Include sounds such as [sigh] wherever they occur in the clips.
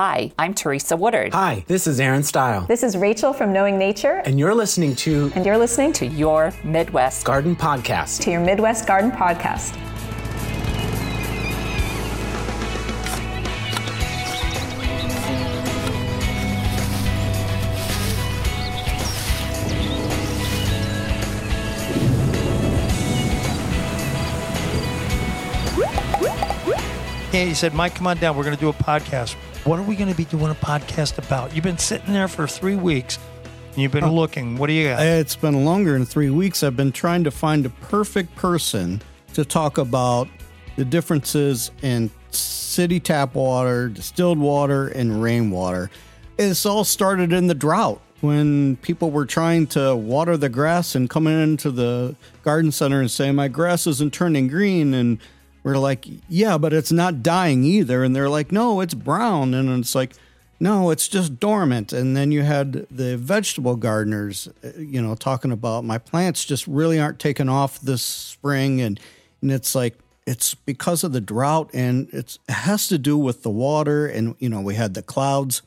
Hi, I'm Teresa Woodard. Hi, this is Aaron Style. This is Rachel from Knowing Nature. And you're listening to And you're listening to your Midwest Garden Podcast. To your Midwest Garden Podcast. Yeah, he said, Mike, come on down. We're going to do a podcast. What are we going to be doing a podcast about? You've been sitting there for three weeks. And you've been oh. looking. What do you got? Eh, it's been longer than three weeks. I've been trying to find a perfect person to talk about the differences in city tap water, distilled water, and rainwater. It's all started in the drought when people were trying to water the grass and coming into the garden center and saying, My grass isn't turning green. And we're like, yeah, but it's not dying either. And they're like, no, it's brown. And it's like, no, it's just dormant. And then you had the vegetable gardeners, uh, you know, talking about my plants just really aren't taking off this spring. And, and it's like, it's because of the drought and it has to do with the water. And, you know, we had the clouds,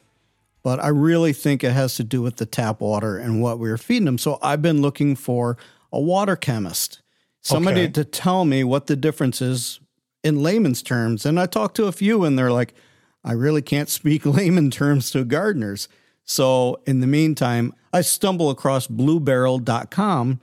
but I really think it has to do with the tap water and what we were feeding them. So I've been looking for a water chemist somebody okay. to tell me what the difference is in layman's terms. And I talked to a few and they're like, I really can't speak [laughs] layman terms to gardeners. So in the meantime, I stumble across bluebarrel.com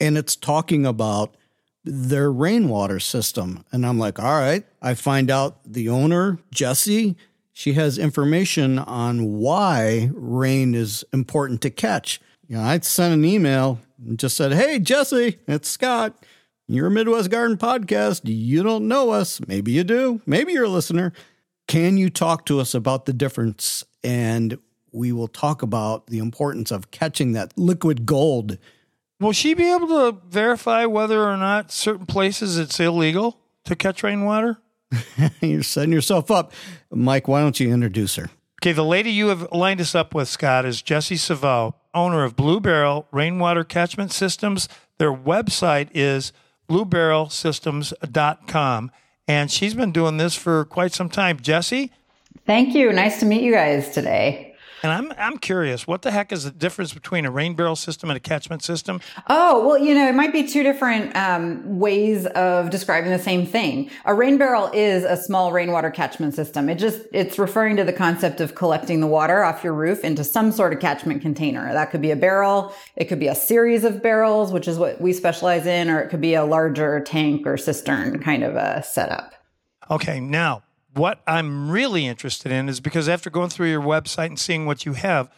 and it's talking about their rainwater system. And I'm like, all right. I find out the owner, Jesse, she has information on why rain is important to catch. You know, I sent an email and just said, Hey, Jesse, it's Scott. You're a Midwest Garden podcast. You don't know us. Maybe you do. Maybe you're a listener. Can you talk to us about the difference? And we will talk about the importance of catching that liquid gold. Will she be able to verify whether or not certain places it's illegal to catch rainwater? [laughs] You're setting yourself up. Mike, why don't you introduce her? Okay, the lady you have lined us up with, Scott, is Jessie Savo, owner of Blue Barrel Rainwater Catchment Systems. Their website is bluebarrelsystems.com. And she's been doing this for quite some time. Jesse? Thank you. Nice to meet you guys today. And I'm I'm curious, what the heck is the difference between a rain barrel system and a catchment system? Oh, well, you know, it might be two different um, ways of describing the same thing. A rain barrel is a small rainwater catchment system. It just it's referring to the concept of collecting the water off your roof into some sort of catchment container. That could be a barrel, it could be a series of barrels, which is what we specialize in, or it could be a larger tank or cistern kind of a setup. Okay, now what I'm really interested in is because after going through your website and seeing what you have,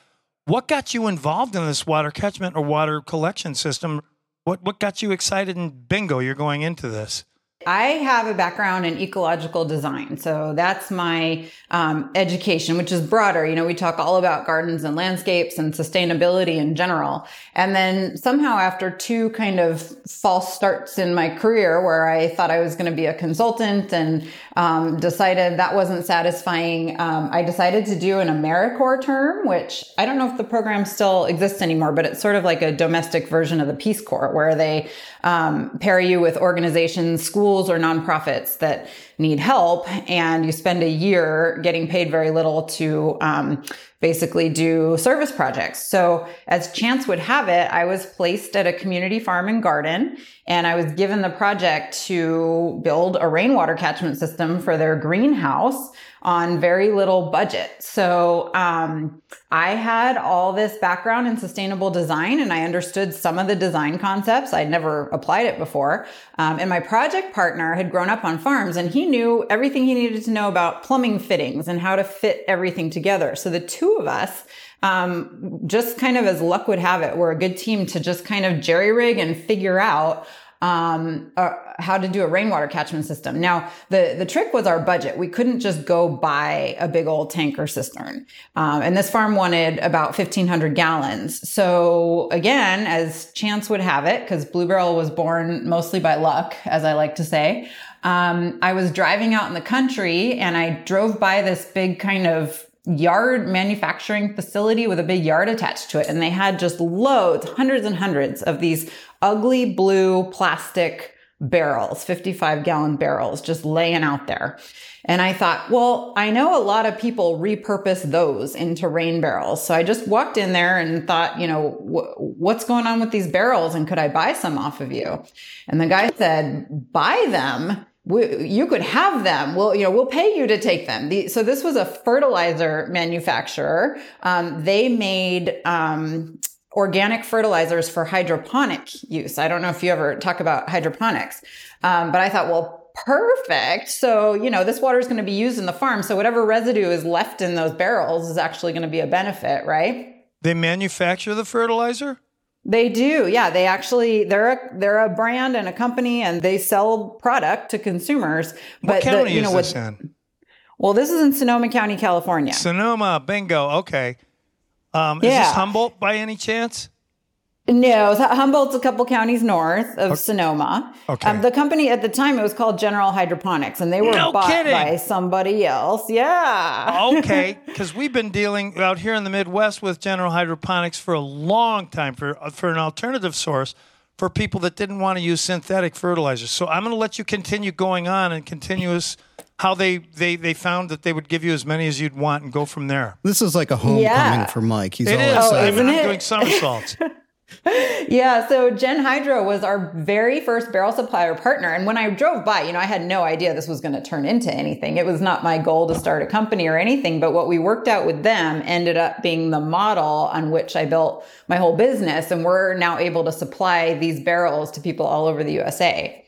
what got you involved in this water catchment or water collection system? What what got you excited and bingo, you're going into this? I have a background in ecological design. So that's my um, education, which is broader. You know, we talk all about gardens and landscapes and sustainability in general. And then somehow after two kind of false starts in my career where I thought I was going to be a consultant and um, decided that wasn't satisfying, um, I decided to do an AmeriCorps term, which I don't know if the program still exists anymore, but it's sort of like a domestic version of the Peace Corps where they um, pair you with organizations, schools, or nonprofits that need help, and you spend a year getting paid very little to um, basically do service projects. So, as chance would have it, I was placed at a community farm and garden, and I was given the project to build a rainwater catchment system for their greenhouse on very little budget. So um, I had all this background in sustainable design and I understood some of the design concepts. I'd never applied it before. Um, and my project partner had grown up on farms and he knew everything he needed to know about plumbing fittings and how to fit everything together. So the two of us um, just kind of as luck would have it, we're a good team to just kind of jerry rig and figure out um, uh, how to do a rainwater catchment system. Now, the, the trick was our budget. We couldn't just go buy a big old tank or cistern. Um, and this farm wanted about 1500 gallons. So again, as chance would have it, because Blue Barrel was born mostly by luck, as I like to say, um, I was driving out in the country and I drove by this big kind of yard manufacturing facility with a big yard attached to it. And they had just loads, hundreds and hundreds of these ugly blue plastic barrels, 55 gallon barrels, just laying out there. And I thought, well, I know a lot of people repurpose those into rain barrels. So I just walked in there and thought, you know, what's going on with these barrels and could I buy some off of you? And the guy said, buy them. We, you could have them. We'll, you know, we'll pay you to take them. The, so this was a fertilizer manufacturer. Um, they made, um, organic fertilizers for hydroponic use. I don't know if you ever talk about hydroponics. Um, but I thought, well, perfect. So, you know, this water is going to be used in the farm. So whatever residue is left in those barrels is actually going to be a benefit, right? They manufacture the fertilizer? They do. Yeah, they actually they're a they're a brand and a company and they sell product to consumers. But what county the, you know, is this what, in? Well, this is in Sonoma County, California. Sonoma, bingo. Okay. Um, yeah. Is this Humboldt by any chance? No, Humboldt's a couple counties north of okay. Sonoma. Okay. Um, the company at the time it was called General Hydroponics, and they were no bought kidding. by somebody else. Yeah. okay, [laughs] because we've been dealing out here in the Midwest with General Hydroponics for a long time for for an alternative source for people that didn't want to use synthetic fertilizers. So I'm going to let you continue going on and continuous how they, they they found that they would give you as many as you'd want and go from there. This is like a homecoming yeah. for Mike. He's it always is. Oh, I'm, isn't I'm it? doing somersaults. [laughs] [laughs] yeah, so Gen Hydro was our very first barrel supplier partner. And when I drove by, you know, I had no idea this was going to turn into anything. It was not my goal to start a company or anything, but what we worked out with them ended up being the model on which I built my whole business. And we're now able to supply these barrels to people all over the USA.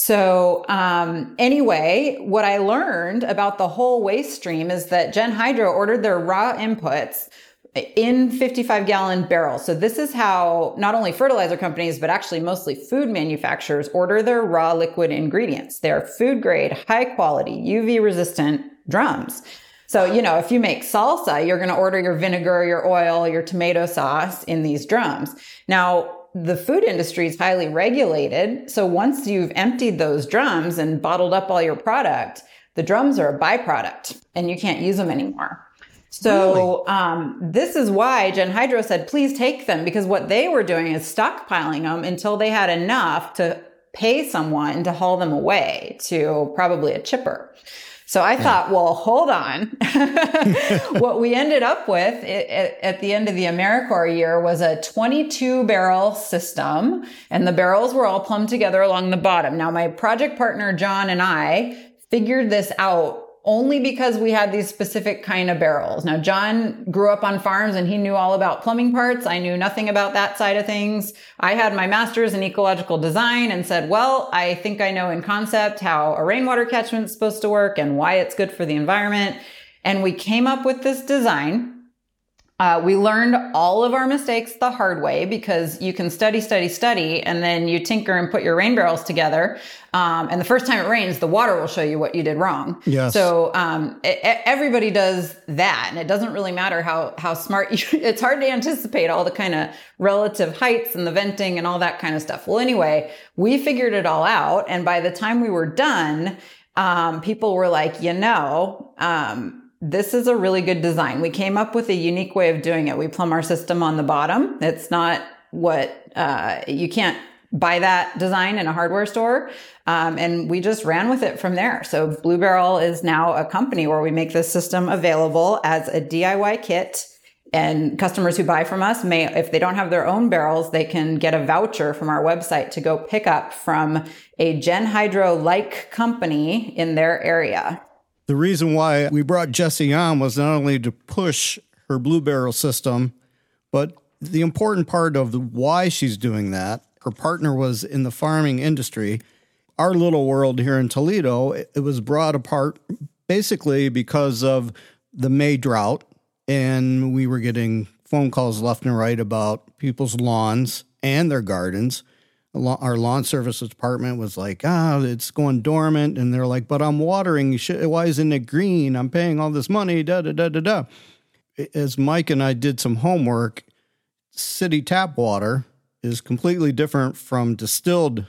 So, um, anyway, what I learned about the whole waste stream is that Gen Hydro ordered their raw inputs in 55 gallon barrels. So this is how not only fertilizer companies, but actually mostly food manufacturers order their raw liquid ingredients. They're food grade, high quality, UV resistant drums. So, you know, if you make salsa, you're going to order your vinegar, your oil, your tomato sauce in these drums. Now, the food industry is highly regulated. So once you've emptied those drums and bottled up all your product, the drums are a byproduct and you can't use them anymore. So really? um, this is why Gen Hydro said, please take them because what they were doing is stockpiling them until they had enough to pay someone to haul them away to probably a chipper. So I thought, well, hold on. [laughs] [laughs] what we ended up with at the end of the AmeriCorps year was a 22 barrel system and the barrels were all plumbed together along the bottom. Now my project partner, John and I figured this out only because we had these specific kind of barrels. Now, John grew up on farms and he knew all about plumbing parts. I knew nothing about that side of things. I had my master's in ecological design and said, well, I think I know in concept how a rainwater catchment is supposed to work and why it's good for the environment. And we came up with this design uh, we learned all of our mistakes the hard way because you can study, study, study, and then you tinker and put your rain barrels together. Um, and the first time it rains, the water will show you what you did wrong. Yes. So um, it, everybody does that, and it doesn't really matter how how smart [laughs] you. It's hard to anticipate all the kind of relative heights and the venting and all that kind of stuff. Well, anyway, we figured it all out, and by the time we were done, um, people were like, you know. Um, this is a really good design. We came up with a unique way of doing it. We plumb our system on the bottom. It's not what uh, you can't buy that design in a hardware store. Um, and we just ran with it from there. So Blue Barrel is now a company where we make this system available as a DIY kit. And customers who buy from us may, if they don't have their own barrels, they can get a voucher from our website to go pick up from a Gen Hydro like company in their area. The reason why we brought Jessie on was not only to push her Blue Barrel system, but the important part of why she's doing that. Her partner was in the farming industry. Our little world here in Toledo, it was brought apart basically because of the May drought. And we were getting phone calls left and right about people's lawns and their gardens our lawn services department was like, ah, it's going dormant. And they're like, but I'm watering. Why isn't it green? I'm paying all this money. Da, da, da, da, da. As Mike and I did some homework, city tap water is completely different from distilled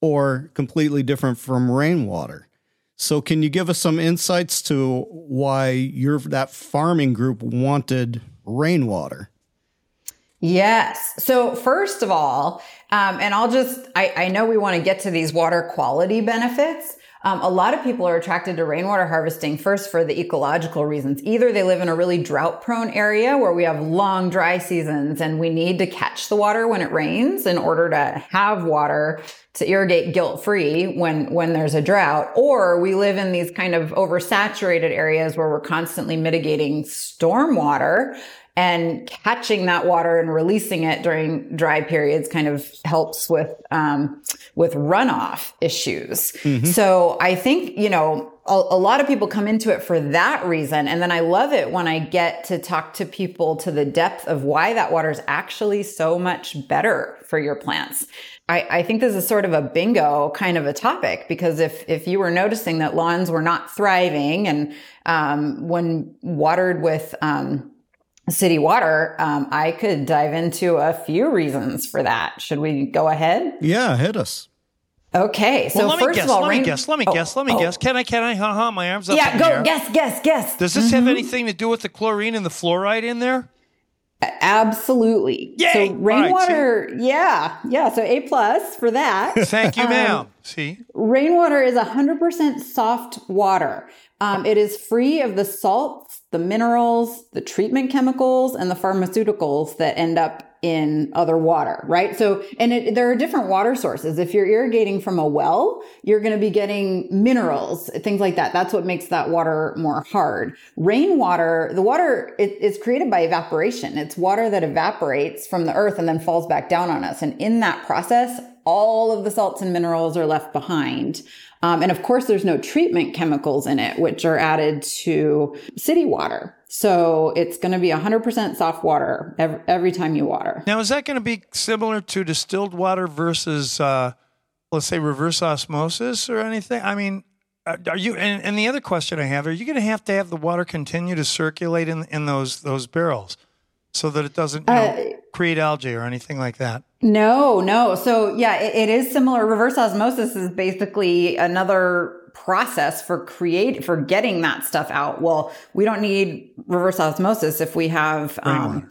or completely different from rainwater. So, can you give us some insights to why your that farming group wanted rainwater? Yes. So first of all, um, and I'll just, I, I know we want to get to these water quality benefits. Um, a lot of people are attracted to rainwater harvesting first for the ecological reasons. Either they live in a really drought prone area where we have long dry seasons and we need to catch the water when it rains in order to have water to irrigate guilt free when, when there's a drought. Or we live in these kind of oversaturated areas where we're constantly mitigating storm water and catching that water and releasing it during dry periods kind of helps with um, with runoff issues. Mm-hmm. So I think you know a, a, lot of people come into it for that reason, and then I love it when I get to talk to people to the depth of why that water is actually so much better for your plants. I, I think this is sort of a bingo kind of a topic because if if you were noticing that lawns were not thriving and um, when watered with um, city water, um, I could dive into a few reasons for that. Should we go ahead? Yeah, hit us. Okay, so well, let first me guess, of all, let rain- me guess, let me oh, guess, let me oh. guess. Can I? Can I? Ha ha! My arms up. Yeah, go the guess, guess, guess. Does this have anything to do with the chlorine and the fluoride in there? Absolutely. Yay! So All right, rainwater, yeah, yeah. So A plus for that. [laughs] Thank you, Um, ma'am. See, Rainwater is 100% soft water. Um, it is free of the salts, the minerals, the treatment chemicals, and the pharmaceuticals that end up in other water, right? So, and it, there are different water sources. If you're irrigating from a well, you're going to be getting minerals, things like that. That's what makes that water more hard. Rainwater, the water it, is created by evaporation. It's water that evaporates from the earth and then falls back down on us. And in that process, all of the salts and minerals are left behind. Um, and of course, there's no treatment chemicals in it, which are added to city water. So it's going to be 100% soft water every, every time you water. now is that going to be similar to distilled water versus, uh, let's say, reverse osmosis or anything? I mean, are are you? And, and the other question I have: Are you going to have to have the water continue to circulate in in those those barrels so that it doesn't you know, Uh, create algae or anything like that? No, no. So yeah, it, it is similar. Reverse osmosis is basically another process for create for getting that stuff out. Well, we don't need reverse osmosis if we have um,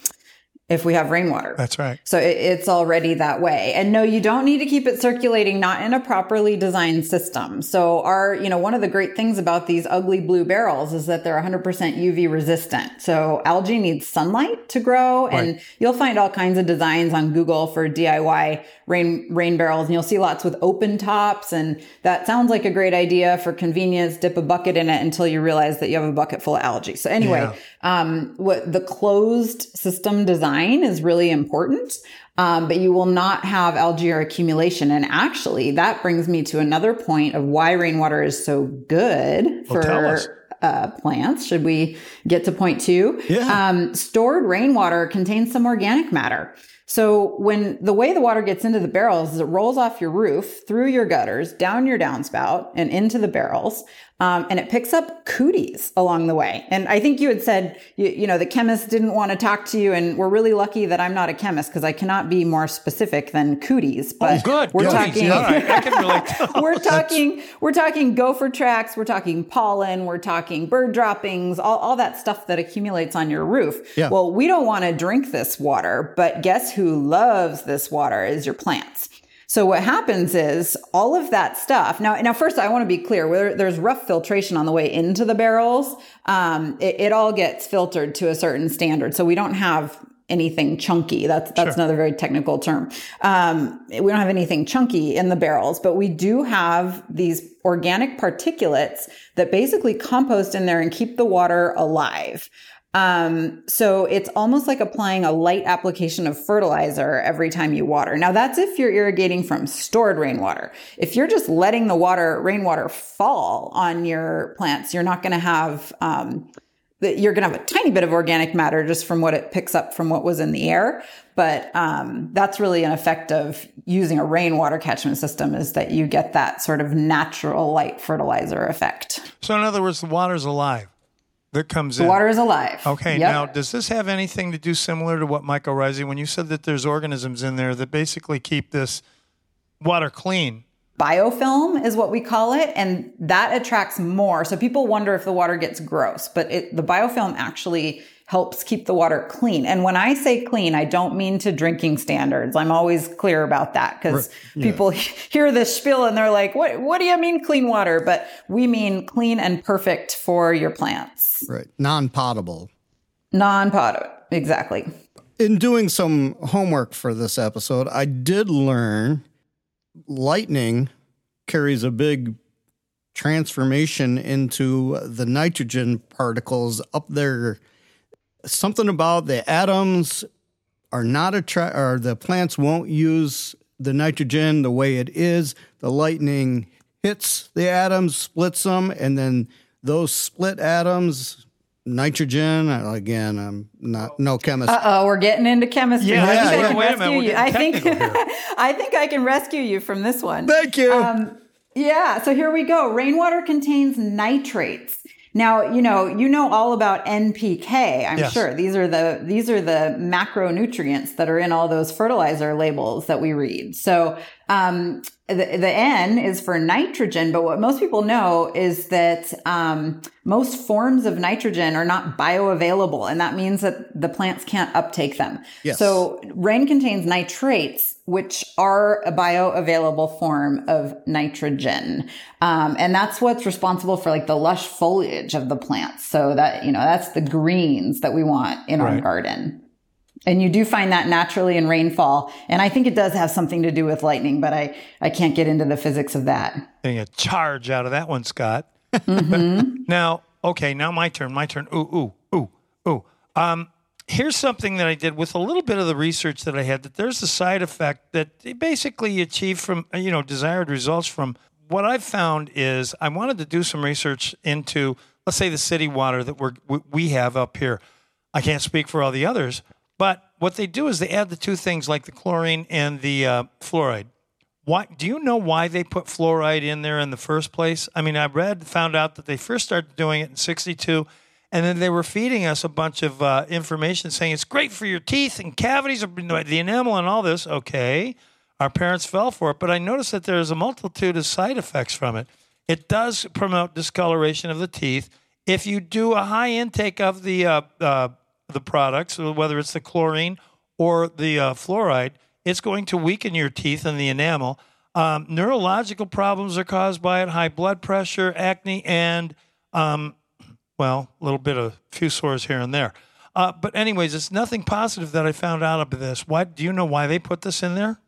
if we have rainwater. That's right. So it, it's already that way. And no, you don't need to keep it circulating, not in a properly designed system. So our, you know, one of the great things about these ugly blue barrels is that they're 100% UV resistant. So algae needs sunlight to grow and Right. you'll find all kinds of designs on Google for DIY rain, rain barrels and you'll see lots with open tops. And that sounds like a great idea for convenience. Dip a bucket in it until you realize that you have a bucket full of algae. So anyway, Yeah. um, what the closed system design is really important. Um, but you will not have algae or accumulation. And actually, that brings me to another point of why rainwater is so good for uh, plants. Should we get to point two? Yeah. Um, stored rainwater contains some organic matter. So when the way the water gets into the barrels is it rolls off your roof, through your gutters, down your downspout, and into the barrels. Um, and it picks up cooties along the way. And I think you had said, you, you know, the chemist didn't want to talk to you, and we're really lucky that I'm not a chemist because I cannot be more specific than cooties. But Oh, good. we're Good. talking. Right. I can relate. [laughs] [laughs] we're talking we're talking gopher tracks we're talking pollen we're talking bird droppings all, all that stuff that accumulates on your roof Yeah. well we don't want to drink this water but guess who loves this water is your plants so what happens is all of that stuff. Now, now first, I want to be clear. Where there's rough filtration on the way into the barrels, um, it, it all gets filtered to a certain standard. So we don't have anything chunky. That's that's Sure. another very technical term. Um, we don't have anything chunky in the barrels, but we do have these organic particulates that basically compost in there and keep the water alive. Um, so it's almost like applying a light application of fertilizer every time you water. Now that's if you're irrigating from stored rainwater. If you're just letting the water, rainwater fall on your plants, you're not going to have, um, that you're going to have a tiny bit of organic matter just from what it picks up from what was in the air. But um, that's really an effect of using a rainwater catchment system is that you get that sort of natural light fertilizer effect. So, in other words, the water's alive that comes The in. water is alive. Okay, Yep. now does this have anything to do similar to what mycorrhizae when you said that there's organisms in there that basically keep this water clean? biofilm is what we call it and that attracts more so people wonder if the water gets gross but it, the biofilm actually helps keep the water clean. And when I say clean, I don't mean to drinking standards. I'm always clear about that because people [laughs] hear this spiel and they're like, what, what do you mean clean water? But we mean clean and perfect for your plants. Right. Non potable. Non potable. Exactly. In doing some homework for this episode, I did learn lightning carries a big transformation into the nitrogen particles up there. Something about the atoms are not attract, or the plants won't use the nitrogen the way it is. The lightning hits the atoms, splits them, and then those split atoms, nitrogen. Again, I'm not no chemist. Uh oh, we're getting into chemistry. Yeah, I yeah, think I yeah. can Wait a minute, rescue you. I think [laughs] I think I can rescue you from this one. Thank you. Um, yeah, so here we go. Rainwater contains nitrates. Now, you know, you know all about NPK, I'm Yes. sure. These are the these are the macronutrients that are in all those fertilizer labels that we read. So, um, the, the N is for nitrogen, but what most people know is that um, most forms of nitrogen are not bioavailable, and that means that the plants can't uptake them. Yes. So rain contains nitrates, which are a bioavailable form of nitrogen. Um, and that's what's responsible for like the lush foliage of the plants. So that, you know, that's the greens that we want in our garden. And you do find that naturally in rainfall. And I think it does have something to do with lightning, but I, I can't get into the physics of that. Getting a charge out of that one, Scott. Mm-hmm. [laughs] now, okay, now my turn. My turn. Ooh, ooh, ooh, ooh. Um, here's something that I did with a little bit of the research that I had. That there's a side effect that basically you achieve from you know desired results from. What I've found is I wanted to do some research into, let's say, the city water that we're, we- we have up here. I can't speak for all the others, but what they do is they add the two things like the chlorine and the uh, fluoride. Why do you know why they put fluoride in there in the first place? I mean, I read, found out that they first started doing it in '62, and then they were feeding us a bunch of uh, information saying it's great for your teeth and cavities, the enamel, and all this. Okay, our parents fell for it, but I noticed that there's a multitude of side effects from it. It does promote discoloration of the teeth. If you do a high intake of the uh, uh, the products, whether it's the chlorine or the uh, fluoride, it's going to weaken your teeth and the enamel. Um, neurological problems are caused by it: high blood pressure, acne, and um, well, a little bit of few sores here and there. Uh, but anyways, it's nothing positive that I found out of this. Why do you know why they put this in there?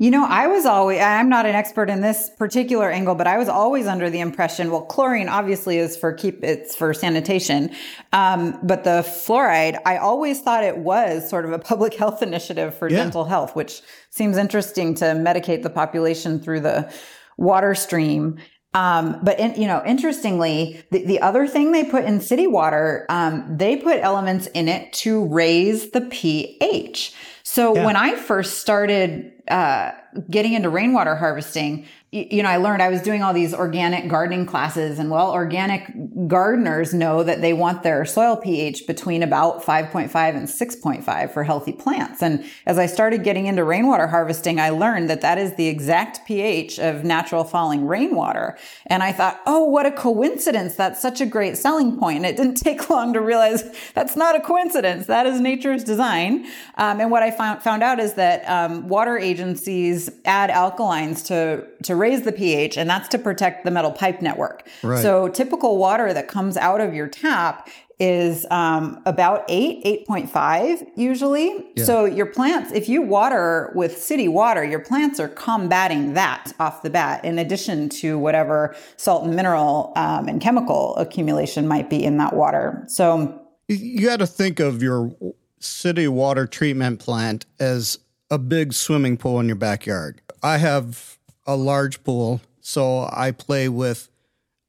You know, I was always, I'm not an expert in this particular angle, but I was always under the impression, well, chlorine obviously is for keep, it's for sanitation. Um, but the fluoride, I always thought it was sort of a [laughs] public health initiative for Yeah. dental health, which seems interesting to medicate the population through the water stream. Um, but in, you know, interestingly, the, the other thing they put in city water, um, they put elements in it to raise the pH. So when I first started uh, getting into rainwater harvesting, y- you know, I learned I was doing all these organic gardening classes, and well, organic gardeners know that they want their soil pH between about 5.5 and 6.5 for healthy plants. And as I started getting into rainwater harvesting, I learned that that is the exact pH of natural falling rainwater. And I thought, oh, what a coincidence. That's such a great selling point. And it didn't [laughs] take long to realize that's not a coincidence. That is nature's design. Um, and what I found, found out is that um, water agencies add alkalines to, to raise the pH, and that's to protect the metal pipe network. Right. So typical water that comes out of your tap is um, about 8 8.5 usually so your plants if you water with city water your plants are combating that off the bat in addition to whatever salt and mineral um, and chemical accumulation might be in that water so You got to think of your city water treatment plant as a big swimming pool in your backyard. I have a large pool, so I play with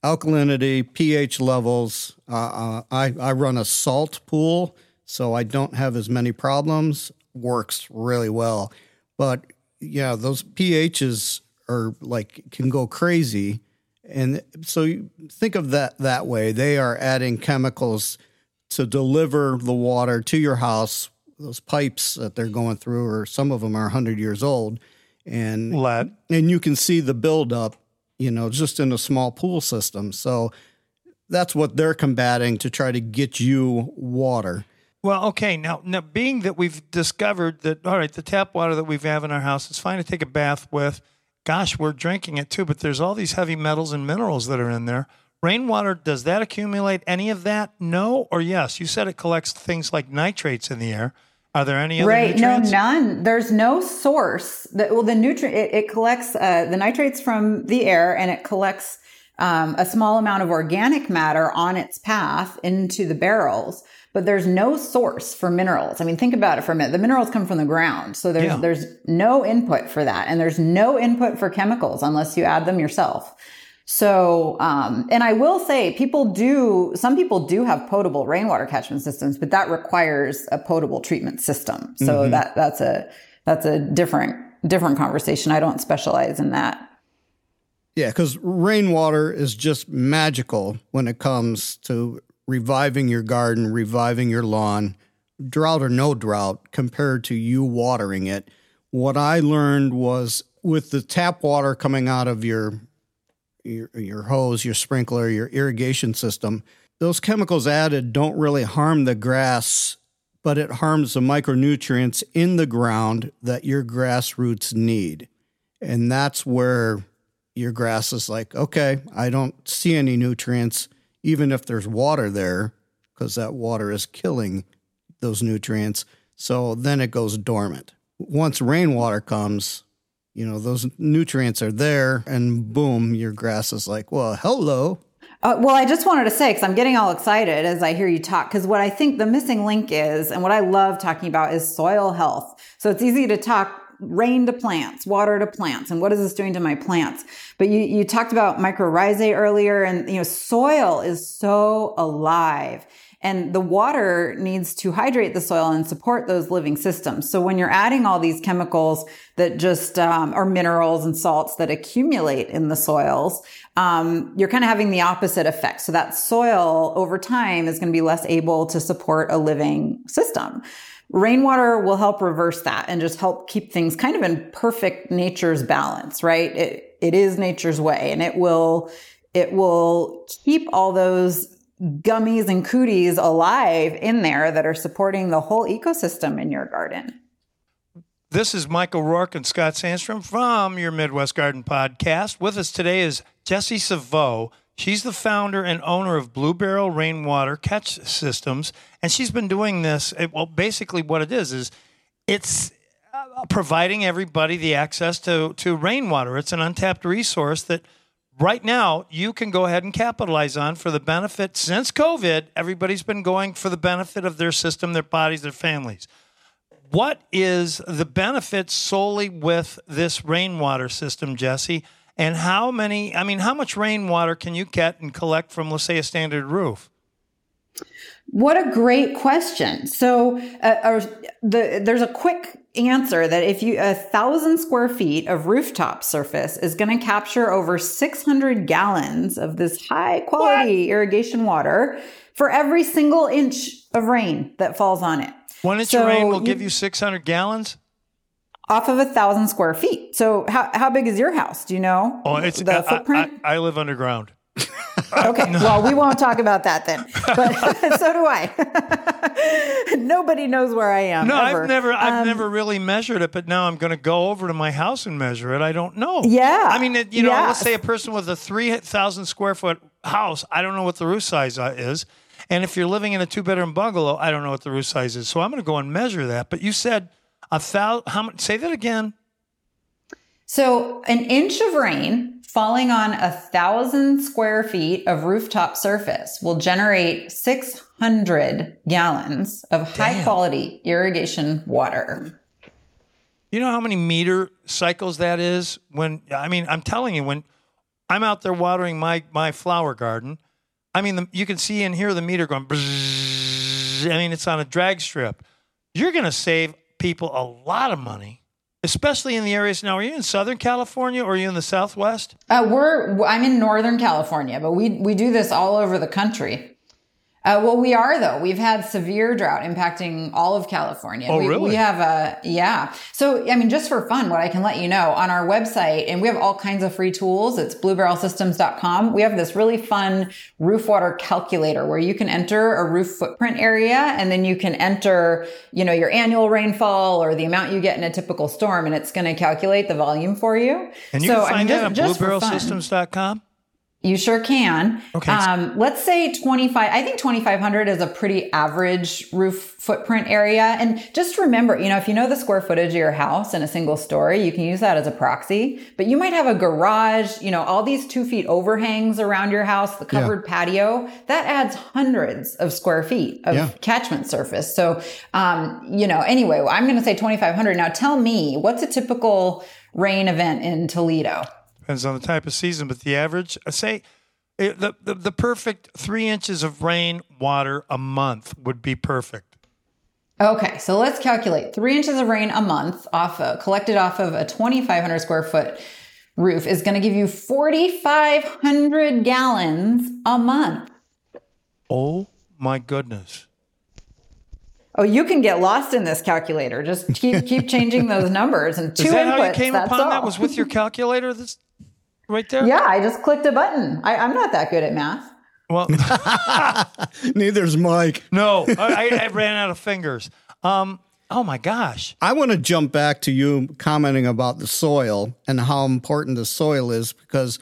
alkalinity, pH levels. Uh, uh, I, I run a salt pool, so I don't have as many problems. Works really well. But yeah, those pHs are like can go crazy. And so you think of that that way. They are adding chemicals to deliver the water to your house. Those pipes that they're going through, or some of them are 100 years old, and Lead. and you can see the buildup, you know, just in a small pool system. So that's what they're combating to try to get you water. Well, okay. Now, now, being that we've discovered that, all right, the tap water that we have in our house is fine to take a bath with. Gosh, we're drinking it too, but there's all these heavy metals and minerals that are in there. Rainwater, does that accumulate any of that? No or yes? You said it collects things like nitrates in the air. Are there any other right? nutrients? No, none. There's no source. That, well, the nutrient it, it collects uh, the nitrates from the air, and it collects um, a small amount of organic matter on its path into the barrels. But there's no source for minerals. I mean, think about it for a minute. The minerals come from the ground, so there's Yeah. there's no input for that, and there's no input for chemicals unless you add them yourself. So, um, and I will say, people do, some people do have potable rainwater catchment systems, but that requires a potable treatment system. So that, that's a, that's a different, different conversation. I don't specialize in that. Yeah, because rainwater is just magical when it comes to reviving your garden, reviving your lawn, drought or no drought, compared to you watering it. What I learned was with the tap water coming out of your your, your hose, your sprinkler, your irrigation system, those chemicals added don't really harm the grass, but it harms the micronutrients in the ground that your grass roots need. And that's where your grass is like, okay, I don't see any nutrients, even if there's water there, because that water is killing those nutrients. So then it goes dormant. Once rainwater comes, you know, those nutrients are there, and boom, your grass is like, well, hello. Uh, well, I just wanted to say, because I'm getting all excited as I hear you talk, because what I think the missing link is, and what I love talking about is soil health. So it's easy to talk rain to plants, water to plants, and what is this doing to my plants? But you, you talked about mycorrhizae earlier, and you know, soil is so alive. And the water needs to hydrate the soil and support those living systems. So when you're adding all these chemicals that just, um, or minerals and salts that accumulate in the soils, um, you're kind of having the opposite effect. So that soil over time is going to be less able to support a living system. Rainwater will help reverse that and just help keep things kind of in perfect nature's balance, right? It, it is nature's way and it will, it will keep all those gummies and cooties alive in there that are supporting the whole ecosystem in your garden. This is Michael Rourke and Scott Sandstrom from your Midwest Garden Podcast. With us today is Jessie Savo. She's the founder and owner of Blue Barrel Rainwater Catch Systems, and she's been doing this. Well, basically, what it is is it's uh, providing everybody the access to to rainwater. It's an untapped resource that right now you can go ahead and capitalize on for the benefit. Since COVID, everybody's been going for the benefit of their system, their bodies, their families what is the benefit solely with this rainwater system, Jesse? And how many, I mean, how much rainwater can you get and collect from, let's say, a standard roof? What a great question. So, uh, uh, the, there's a quick answer that if you, a thousand square feet of rooftop surface is going to capture over 600 gallons of this high quality irrigation water for every single inch of rain that falls on it. One inch So of rain will you- give you 600 gallons. Off of a thousand square feet. So, how, how big is your house? Do you know Oh, it's the I- footprint? I, I live underground. [laughs] Okay. Well, we won't talk about that then. But [laughs] [laughs] so do I. Nobody knows where I am. No, ever. I've never, I've Um, never really measured it, but now I'm going to go over to my house and measure it. I don't know. Yeah. I mean, it, you know, Yeah. let's say a person with a 3,000 square foot house, I don't know what the roof size uh, is. And if you're living in a two bedroom bungalow, I don't know what the roof size is. So I'm going to go and measure that. But you said a thousand, how much? Say that again. So, an inch of rain falling on a thousand square feet of rooftop surface will generate 600 gallons of high quality irrigation water. You know how many meter cycles that is? When I mean, I'm telling you, when I'm out there watering my my flower garden, I mean, the, you can see and hear the meter going. Bzzz. I mean, it's on a drag strip. You're going to save people a lot of money, especially in the areas. Now, are you in Southern California or are you in the Southwest? Uh, we're I'm in Northern California, but we we do this all over the country. Uh, well, we are though. We've had severe drought impacting all of California. Oh, we, really? We have a yeah. So I mean, just for fun, what I can let you know on our website, and we have all kinds of free tools. It's bluebarrelsystems.com. We have this really fun roof water calculator where you can enter a roof footprint area, and then you can enter, you know, your annual rainfall or the amount you get in a typical storm, and it's going to calculate the volume for you. And you so, can I mean, just- that bluebarrelsystems.com. You sure can. Okay. Um, let's say 25, I think 2,500 is a pretty average roof footprint area. And just remember, you know, if you know the square footage of your house in a single story, you can use that as a proxy. But you might have a garage, you know, all these two feet overhangs around your house, the covered patio, that adds hundreds of square feet of Yeah. catchment surface. So, um, you know, anyway, I'm going to say 2,500. Now tell me, what's a typical rain event in Toledo? Depends on the type of season, but the average, uh, say, it, the, the the perfect three inches of rain water a month would be perfect. Okay, so let's calculate three inches of rain a month off of, collected off of a 2,500 square foot roof is going to give you 4,500 gallons a month. Oh my goodness! Oh, you can get lost in this calculator. Just keep keep changing those [laughs] numbers and two Is that inputs. how you came that's upon all. that? Was with your [laughs] calculator? That's right there. yeah, I just clicked a button. I, I'm not that good at math. Well, [laughs] Neither's Mike. no, I, I ran out of fingers. Um. Oh my gosh. I want to jump back to you commenting about the soil and how important the soil is because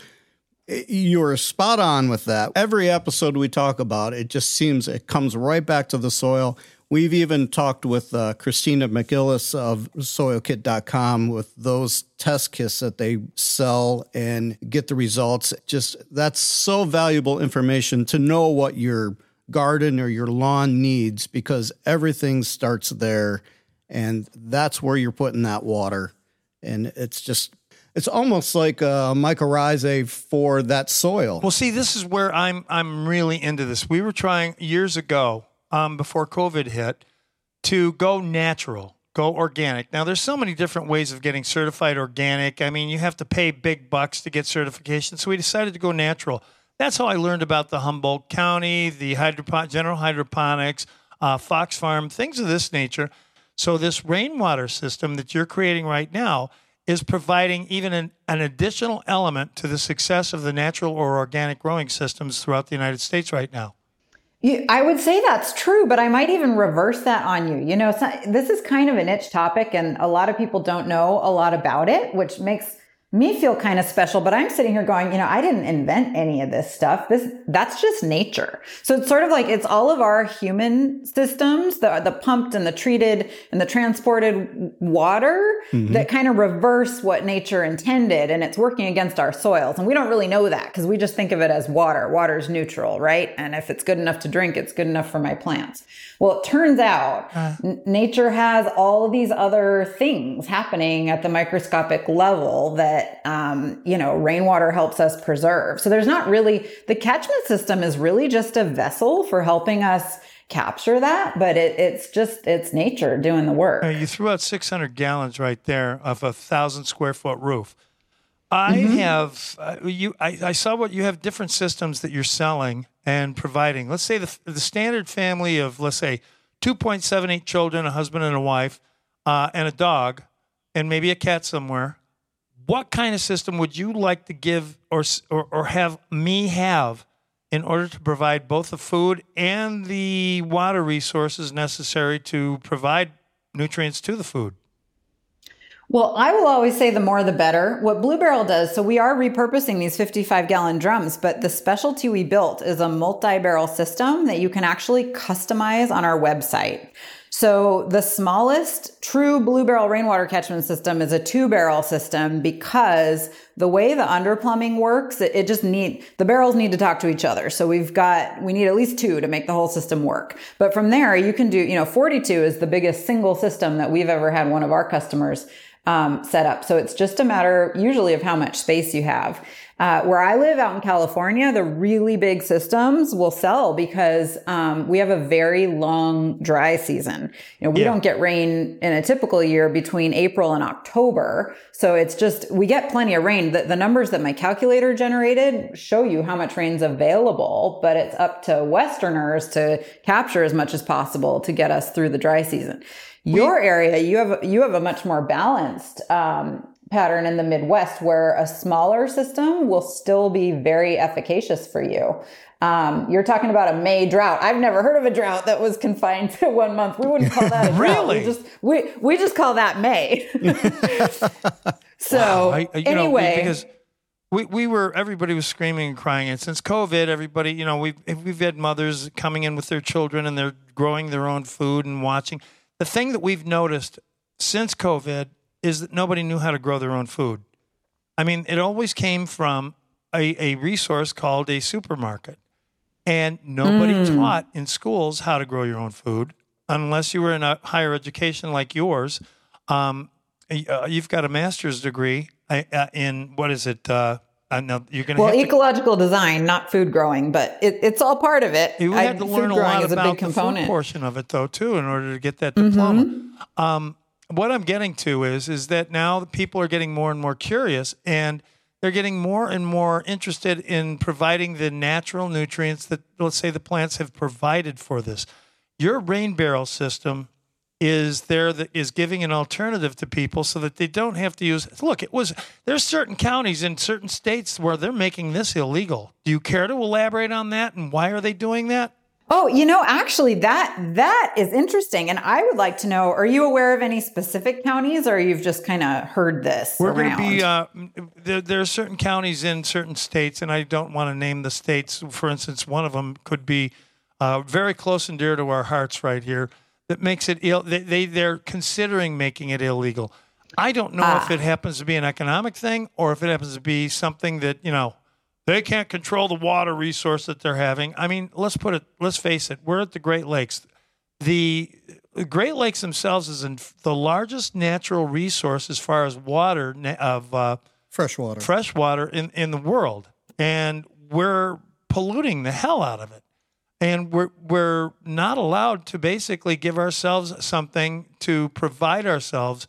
you're spot on with that. Every episode we talk about, it just seems it comes right back to the soil. We've even talked with uh, Christina McGillis of soilkit.com with those test kits that they sell and get the results. Just that's so valuable information to know what your garden or your lawn needs because everything starts there and that's where you're putting that water. And it's just, it's almost like a mycorrhizae for that soil. Well, see, this is where I'm I'm really into this. We were trying years ago, um, before COVID hit, to go natural, go organic. Now, there's so many different ways of getting certified organic. I mean, you have to pay big bucks to get certification. So we decided to go natural. That's how I learned about the Humboldt County, the hydropon- general hydroponics, uh, Fox Farm, things of this nature. So this rainwater system that you're creating right now is providing even an, an additional element to the success of the natural or organic growing systems throughout the United States right now. You, I would say that's true, but I might even reverse that on you. You know, not, this is kind of a niche topic, and a lot of people don't know a lot about it, which makes me feel kind of special. But I'm sitting here going, you know, I didn't invent any of this stuff. This that's just nature. So it's sort of like it's all of our human systems, the the pumped and the treated and the transported water mm-hmm. that kind of reverse what nature intended, and it's working against our soils. And we don't really know that because we just think of it as water. Water's neutral, right? And if it's good enough to drink, it's good enough for my plants. Well, it turns out uh. n- nature has all of these other things happening at the microscopic level that, um, you know, rainwater helps us preserve. So there's not really, the catchment system is really just a vessel for helping us capture that, but it, it's just, it's nature doing the work. You threw out 600 gallons right there of a thousand square foot roof. I Mm-hmm. have uh, you. I, I saw what you have different systems that you're selling and providing. Let's say the the standard family of let's say 2.78 children, a husband and a wife, uh, and a dog, and maybe a cat somewhere. What kind of system would you like to give or or, or have me have in order to provide both the food and the water resources necessary to provide nutrients to the food? Well, I will always say the more the better. What Blue Barrel does, so we are repurposing these 55 gallon drums, but the specialty we built is a multi barrel system that you can actually customize on our website. So the smallest true Blue Barrel rainwater catchment system is a two barrel system because the way the underplumbing works, it, it just need, the barrels need to talk to each other. So we've got, we need at least two to make the whole system work. But from there, you can do, you know, 42 is the biggest single system that we've ever had one of our customers um, set up. So it's just a matter usually of how much space you have. Uh, where I live out in California, the really big systems will sell because um, we have a very long dry season. You know, we Yeah. don't get rain in a typical year between April and October. So it's just, we get plenty of rain. The, the numbers that my calculator generated show you how much rain's available, but it's up to Westerners to capture as much as possible to get us through the dry season. Your area, you have, you have a much more balanced, um, pattern in the Midwest where a smaller system will still be very efficacious for you. Um, you're talking about a May drought. I've never heard of a drought that was confined to one month. We wouldn't call that a drought. Really? We just we we just call that May. [laughs] so I- I- you know, anyway, because we, we were everybody was screaming and crying, and since COVID, everybody you know we've we've had mothers coming in with their children and they're growing their own food and watching. The thing that we've noticed since COVID is that nobody knew how to grow their own food. I mean, it always came from a, a resource called a supermarket. And nobody taught in schools how to grow your own food unless you were in a higher education like yours. Um, uh, you've got a master's degree uh, uh, in what is it? Uh, I know you're going to well, to, ecological design, not food growing, but it, it's all part of it. you I- had to food learn a lot is a about the food component. Mm-hmm. portion of it, though, too, in order to get that diploma. Um, what I'm getting to is is that now people are getting more and more curious, and they're getting more and more interested in providing the natural nutrients that, let's say, the plants have provided for this. Your rain barrel system is there that is giving an alternative to people so that they don't have to use look it was there's certain counties in certain states where they're making this illegal do you care to elaborate on that and why are they doing that Oh, you know, actually, that that is interesting, and I would like to know: Are you aware of any specific counties, or you've just kind of heard this? We're going around? to be. Uh, there, there are certain counties in certain states, and I don't want to name the states. For instance, one of them could be uh, very close and dear to our hearts right here. That makes it ill. They, they they're considering making it illegal. I don't know if it happens to be an economic thing or if it happens to be something that you know they can't control the water resource that they're having. I mean, let's put it. Let's face it. We're at the Great Lakes. The Great Lakes themselves is in the largest natural resource as far as water of uh, Fresh water. fresh water in, in the world, and we're polluting the hell out of it. And we're we're not allowed to basically give ourselves something to provide ourselves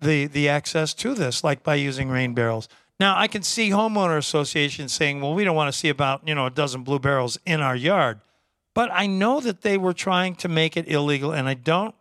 the the access to this, like by using rain barrels. Now I can see homeowner associations saying, "Well, we don't want to see about you know a dozen blue barrels in our yard," but I know that they were trying to make it illegal, and I don't.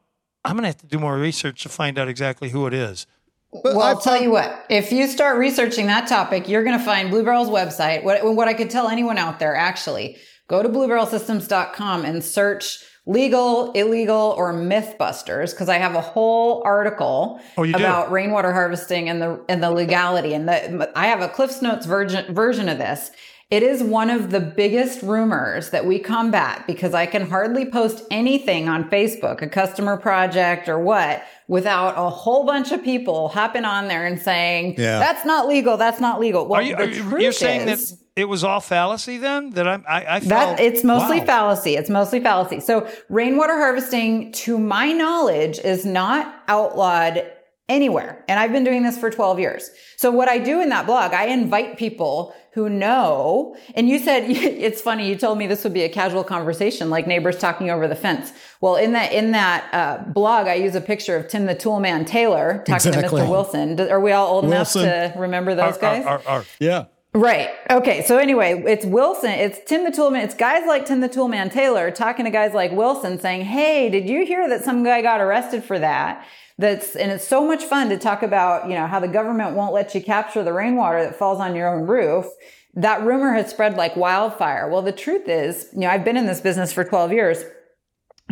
I'm going to have to do more research to find out exactly who it is. But Well, I I'll tell you what. If you start researching that topic, you're going to find Blue Barrel's website. What, what I could tell anyone out there, actually, go to bluebarrelsystems.com and search legal, illegal, or mythbusters because I have a whole article Oh, you do? about rainwater harvesting and the and the legality. And the, I have a Cliff's Notes version version of this. It is one of the biggest rumors that we combat because I can hardly post anything on Facebook, a customer project or what, without a whole bunch of people hopping on there and saying, Yeah. that's not legal. That's not legal. Well, Are you, are you you're saying is, that it was all fallacy then? That I'm, I, I felt, that it's mostly wow. fallacy. It's mostly fallacy. So rainwater harvesting, to my knowledge, is not outlawed anywhere. And I've been doing this for 12 years. So what I do in that blog, I invite people who know, and you said, [laughs] it's funny, you told me this would be a casual conversation, like neighbors talking over the fence. Well, in that, in that, uh, blog, I use a picture of Tim the Toolman Taylor talking Exactly. to Mr. Wilson. Are we all old Wilson. enough to remember those Ar- guys? ar- ar- ar. Yeah. Right. Okay. So anyway, it's Wilson. It's Tim the Toolman. It's guys like Tim the Toolman Taylor talking to guys like Wilson saying, Hey, did you hear that some guy got arrested for that? That's, and it's so much fun to talk about, you know, how the government won't let you capture the rainwater that falls on your own roof. That rumor has spread like wildfire. Well, the truth is, you know, I've been in this business for 12 years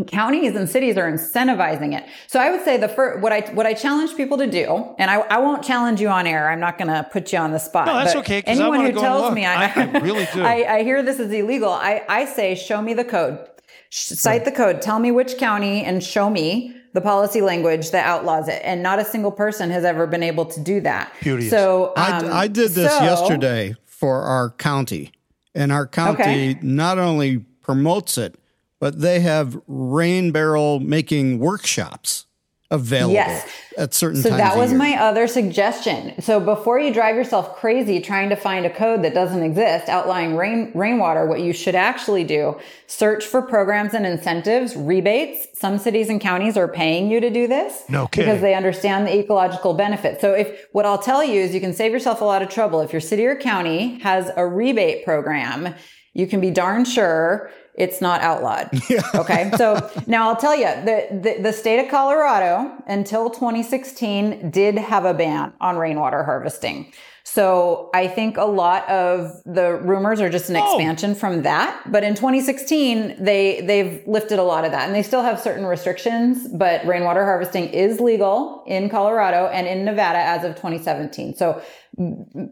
counties and cities are incentivizing it. So I would say the first, what I, what I challenge people to do, and I, I won't challenge you on air. I'm not going to put you on the spot. No, that's but okay, 'cause Anyone wanna who go tells look. me, I- I really [laughs] do. I, I hear this is illegal. I, I say, show me the code, cite the code, tell me which county and show me the policy language that outlaws it. And not a single person has ever been able to do that. Beauteous. So I, um, I did this so- yesterday for our county, and our county Okay. not only promotes it, but they have rain barrel making workshops. available Yes. at certain So times. that was my other suggestion. So before you drive yourself crazy trying to find a code that doesn't exist outlining rain, rainwater, what you should actually do, search for programs and incentives, rebates. Some cities and counties are paying you to do this. No kidding. Because they understand the ecological benefit. So if what I'll tell you is you can save yourself a lot of trouble. If your city or county has a rebate program, you can be darn sure it's not outlawed. [laughs] Okay. So now I'll tell you the, the, the state of Colorado until 2016 did have a ban on rainwater harvesting. So I think a lot of the rumors are just an expansion from that. But in 2016, they, they've lifted a lot of that and they still have certain restrictions, but rainwater harvesting is legal in Colorado and in Nevada as of 2017. So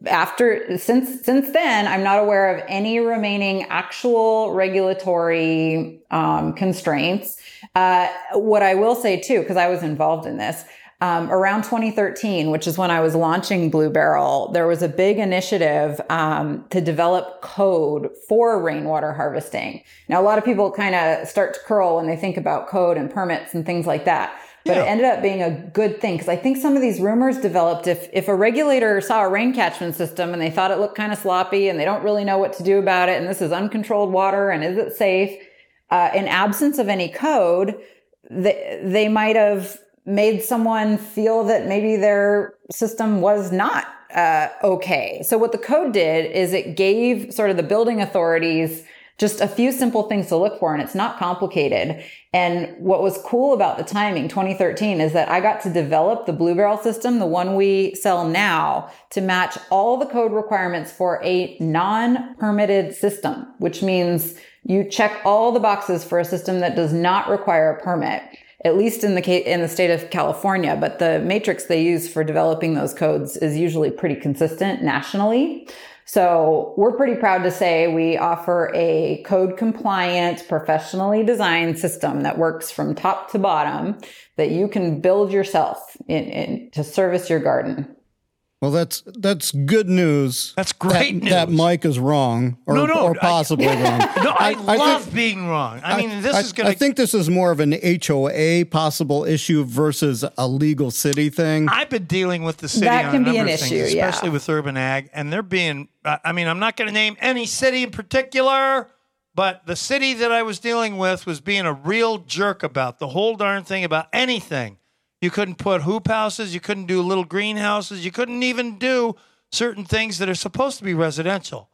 after since since then i'm not aware of any remaining actual regulatory um, constraints uh, what i will say too because i was involved in this um, around 2013 which is when i was launching blue barrel there was a big initiative um, to develop code for rainwater harvesting now a lot of people kind of start to curl when they think about code and permits and things like that but Yeah. it ended up being a good thing because I think some of these rumors developed if if a regulator saw a rain catchment system and they thought it looked kind of sloppy and they don't really know what to do about it and this is uncontrolled water and is it safe? Uh, in absence of any code, they, they might have made someone feel that maybe their system was not uh, okay. So what the code did is it gave sort of the building authorities just a few simple things to look for and it's not complicated. And what was cool about the timing, 2013, is that I got to develop the Blue Barrel system, the one we sell now, to match all the code requirements for a non-permitted system, which means you check all the boxes for a system that does not require a permit at least in the in the state of California, but the matrix they use for developing those codes is usually pretty consistent nationally. So we're pretty proud to say we offer a code compliant, professionally designed system that works from top to bottom that you can build yourself in, in to service your garden. Well, that's that's good news. That's great that, that. Mike is wrong, or, No, no, or I- possibly [laughs] wrong. No, I, love think- being wrong. I mean, this I, is going. I think this is more of an HOA possible issue versus a legal city thing. I've been dealing with the city That on can a be an of things, issue, yeah. especially with urban ag, and they're being. I I mean, I'm not going to name any city in particular, but the city that I was dealing with was being a real jerk about the whole darn thing about anything. You couldn't put hoop houses, you couldn't do little greenhouses, you couldn't even do certain things that are supposed to be residential.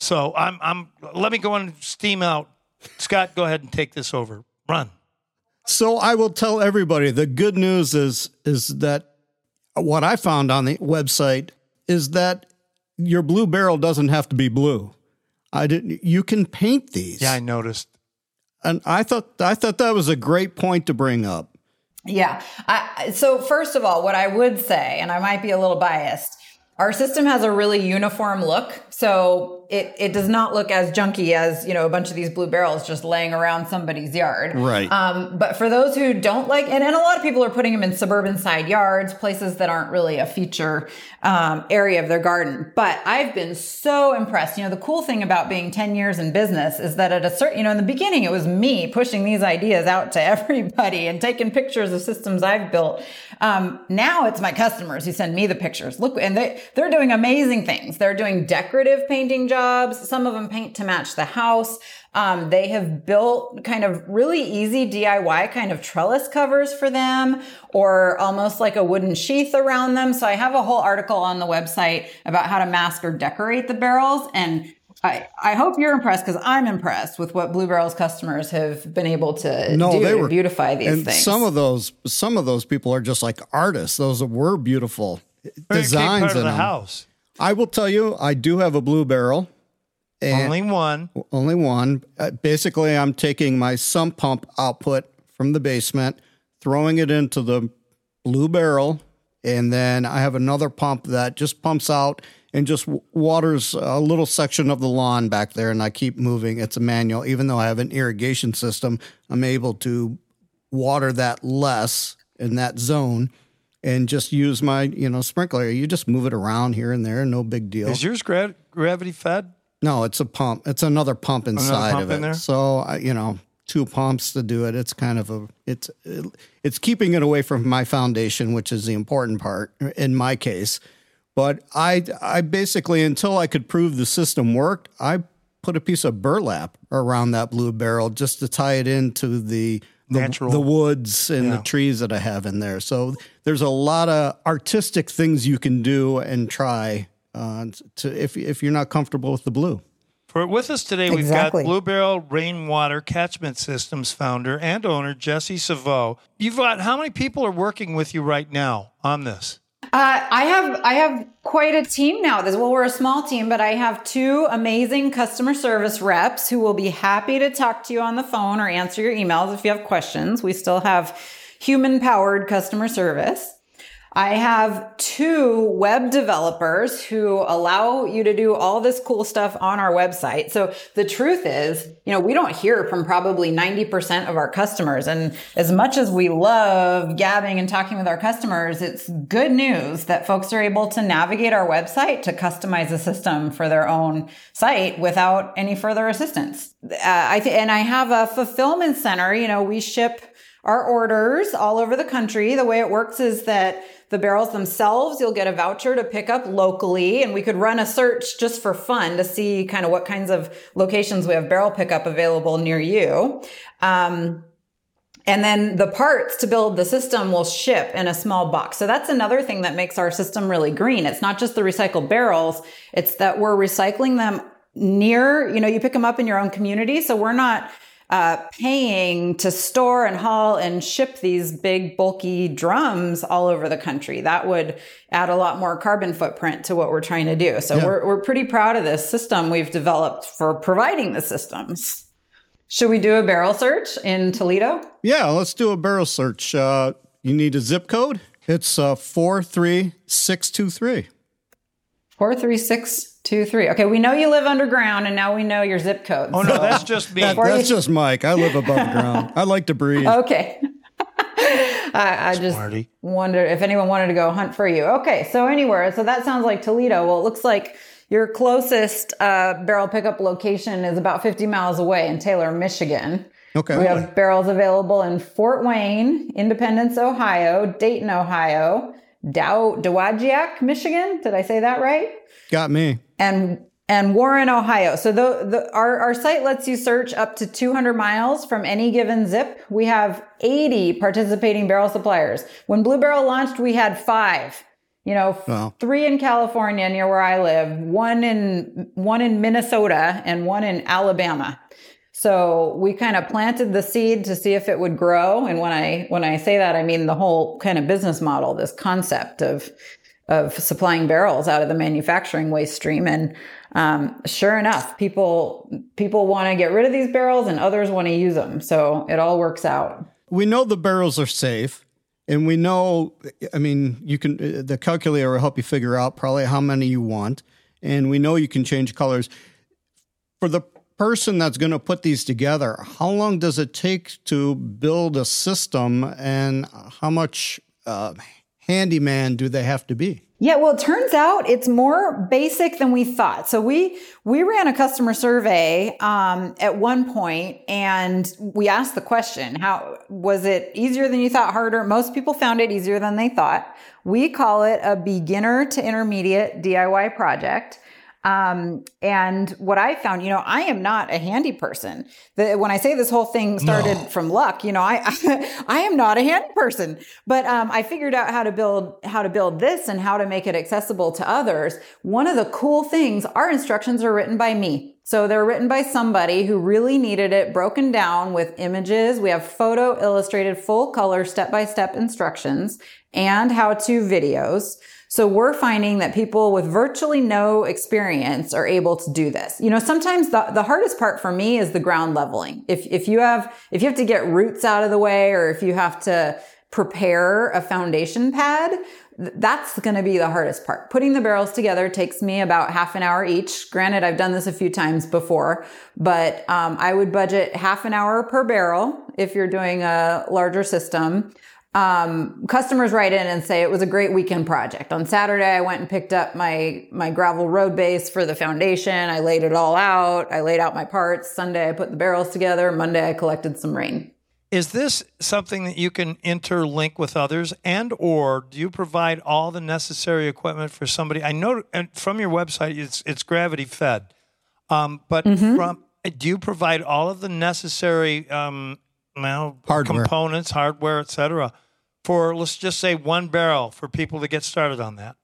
So I'm, I'm. Let me go and steam out. Scott, go ahead and take this over. Run. So I will tell everybody the good news is is that what I found on the website is that your blue barrel doesn't have to be blue. I didn't. You can paint these. Yeah, I noticed. and I thought I thought that was a great point to bring up. Yeah. I, so first of all, what I would say, and I might be a little biased, our system has a really uniform look. So it, it does not look as junky as, you know, a bunch of these blue barrels just laying around somebody's yard. Right. Um, but for those who don't like, and, and a lot of people are putting them in suburban side yards, places that aren't really a feature um, area of their garden. But I've been so impressed. You know, the cool thing about being 10 years in business is that at a certain, you know, in the beginning, it was me pushing these ideas out to [laughs] everybody and taking pictures of systems I've built. Um, now it's my customers who send me the pictures. Look, and they, they're doing amazing things. They're doing decorative painting jobs. Some of them paint to match the house. Um, they have built kind of really easy DIY kind of trellis covers for them or almost like a wooden sheath around them. So I have a whole article on the website about how to mask or decorate the barrels. And I, I hope you're impressed because I'm impressed with what Blue Barrel's customers have been able to No, do they to were beautify these and things. some of those some of those people are just like artists. Those were beautiful Very key designs part of in the them. house. I will tell you, I do have a blue barrel. Only one. Only one. Uh, basically, I'm taking my sump pump output from the basement, throwing it into the blue barrel, and then I have another pump that just pumps out and just w- waters a little section of the lawn back there, and I keep moving. It's a manual. Even though I have an irrigation system, I'm able to water that less in that zone and just use my, you know, sprinkler. You just move it around here and there, no big deal. Is yours gra- gravity fed? No, it's a pump. It's another pump inside another pump of in it. there? So I- you know, two pumps to do it. It's kind of a it's it's keeping it away from my foundation, which is the important part in my case. But I I basically until I could prove the system worked, I put a piece of burlap around that blue barrel just to tie it into the, Natural. the woods and Yeah. the trees that I have in there. So there's a lot of artistic things you can do and try uh, to if if you're not comfortable with the blue. For with us today, we've Exactly. got Blue Barrel Rainwater Catchment Systems founder and owner Jesse Savou. You've got how many people are working with you right now on this? Uh, I have I have quite a team now. This well, we're a small team, but I have two amazing customer service reps who will be happy to talk to you on the phone or answer your emails if you have questions. We still have human powered customer service. I have two web developers who allow you to do all this cool stuff on our website. So the truth is, you know, we don't hear from probably 90% of our customers. And as much as we love gabbing and talking with our customers, it's good news that folks are able to navigate our website to customize a system for their own site without any further assistance. Uh, I th- and I have a fulfillment center. You know, we ship our orders all over the country. The way it works is that the barrels themselves, you'll get a voucher to pick up locally, and we could run a search just for fun to see kind of what kinds of locations we have barrel pickup available near you. Um, and then the parts to build the system will ship in a small box. So that's another thing that makes our system really green. It's not just the recycled barrels. It's that we're recycling them near, you know, you pick them up in your own community. So we're not uh, paying to store and haul and ship these big bulky drums all over the country. That would add a lot more carbon footprint to what we're trying to do. So we're, we're pretty proud of this system we've developed for providing the systems. Should we do a barrel search in Toledo? Yeah, let's do a barrel search. Uh, you need a zip code. It's uh, four three six two three. Four three six two three. Okay, we know you live underground, and now we know your zip code. Oh no, that's just me. That, that's just Mike. I live above [laughs] ground. I like to breathe. Okay. [laughs] I, I just Smarty. wondered if anyone wanted to go hunt for you. Okay, so anywhere, so that sounds like Toledo. Well, it looks like your closest uh, barrel pickup location is about 50 miles away in Taylor, Michigan. Okay. We have barrels available in Fort Wayne, Independence, Ohio, Dayton, Ohio, Dow, Dowagiac, Michigan. Did I say that right? Got me. And and Warren, Ohio. So the, the our, our site lets you search up to 200 miles from any given zip. We have 80 participating barrel suppliers. When Blue Barrel launched, we had five. You know, Wow. three in California near where I live, one in one in Minnesota, and one in Alabama. So we kind of planted the seed to see if it would grow. And when I when I say that, I mean the whole kind of business model, this concept of of supplying barrels out of the manufacturing waste stream. And um, sure enough, people people want to get rid of these barrels, and others want to use them. So it all works out. We know the barrels are safe, and we know. I mean, you can the calculator will help you figure out probably how many you want, and we know you can change colors. For the person that's going to put these together, how long does it take to build a system, and how much uh, handyman do they have to be? Yeah, well, it turns out it's more basic than we thought. So we we ran a customer survey um, at one point, and we asked the question: How was it easier than you thought? Harder? Most people found it easier than they thought. We call it a beginner to intermediate DIY project. Um, and what I found, you know, I am not a handy person. The, when I say this whole thing started from luck, you know, I, [laughs] I am not a handy person, but, um, I figured out how to build, how to build this and how to make it accessible to others. One of the cool things, our instructions are written by me. So they're written by somebody who really needed it broken down with images. We have photo illustrated full color step by step instructions and how to videos. So we're finding that people with virtually no experience are able to do this. You know, sometimes the, the hardest part for me is the ground leveling. If, if you have, if you have to get roots out of the way or if you have to prepare a foundation pad, that's going to be the hardest part. Putting the barrels together takes me about half an hour each. Granted, I've done this a few times before, but um, I would budget half an hour per barrel if you're doing a larger system. Um, customers write in and say it was a great weekend project. On Saturday, I went and picked up my my gravel road base for the foundation. I laid it all out. I laid out my parts. Sunday, I put the barrels together. Monday, I collected some rain. Is this something that you can interlink with others, and or do you provide all the necessary equipment for somebody? I know and from your website, it's it's gravity fed, um, but Mm-hmm. from do you provide all of the necessary um, well, Hardware. components, hardware, etc., for let's just say one barrel for people to get started on that?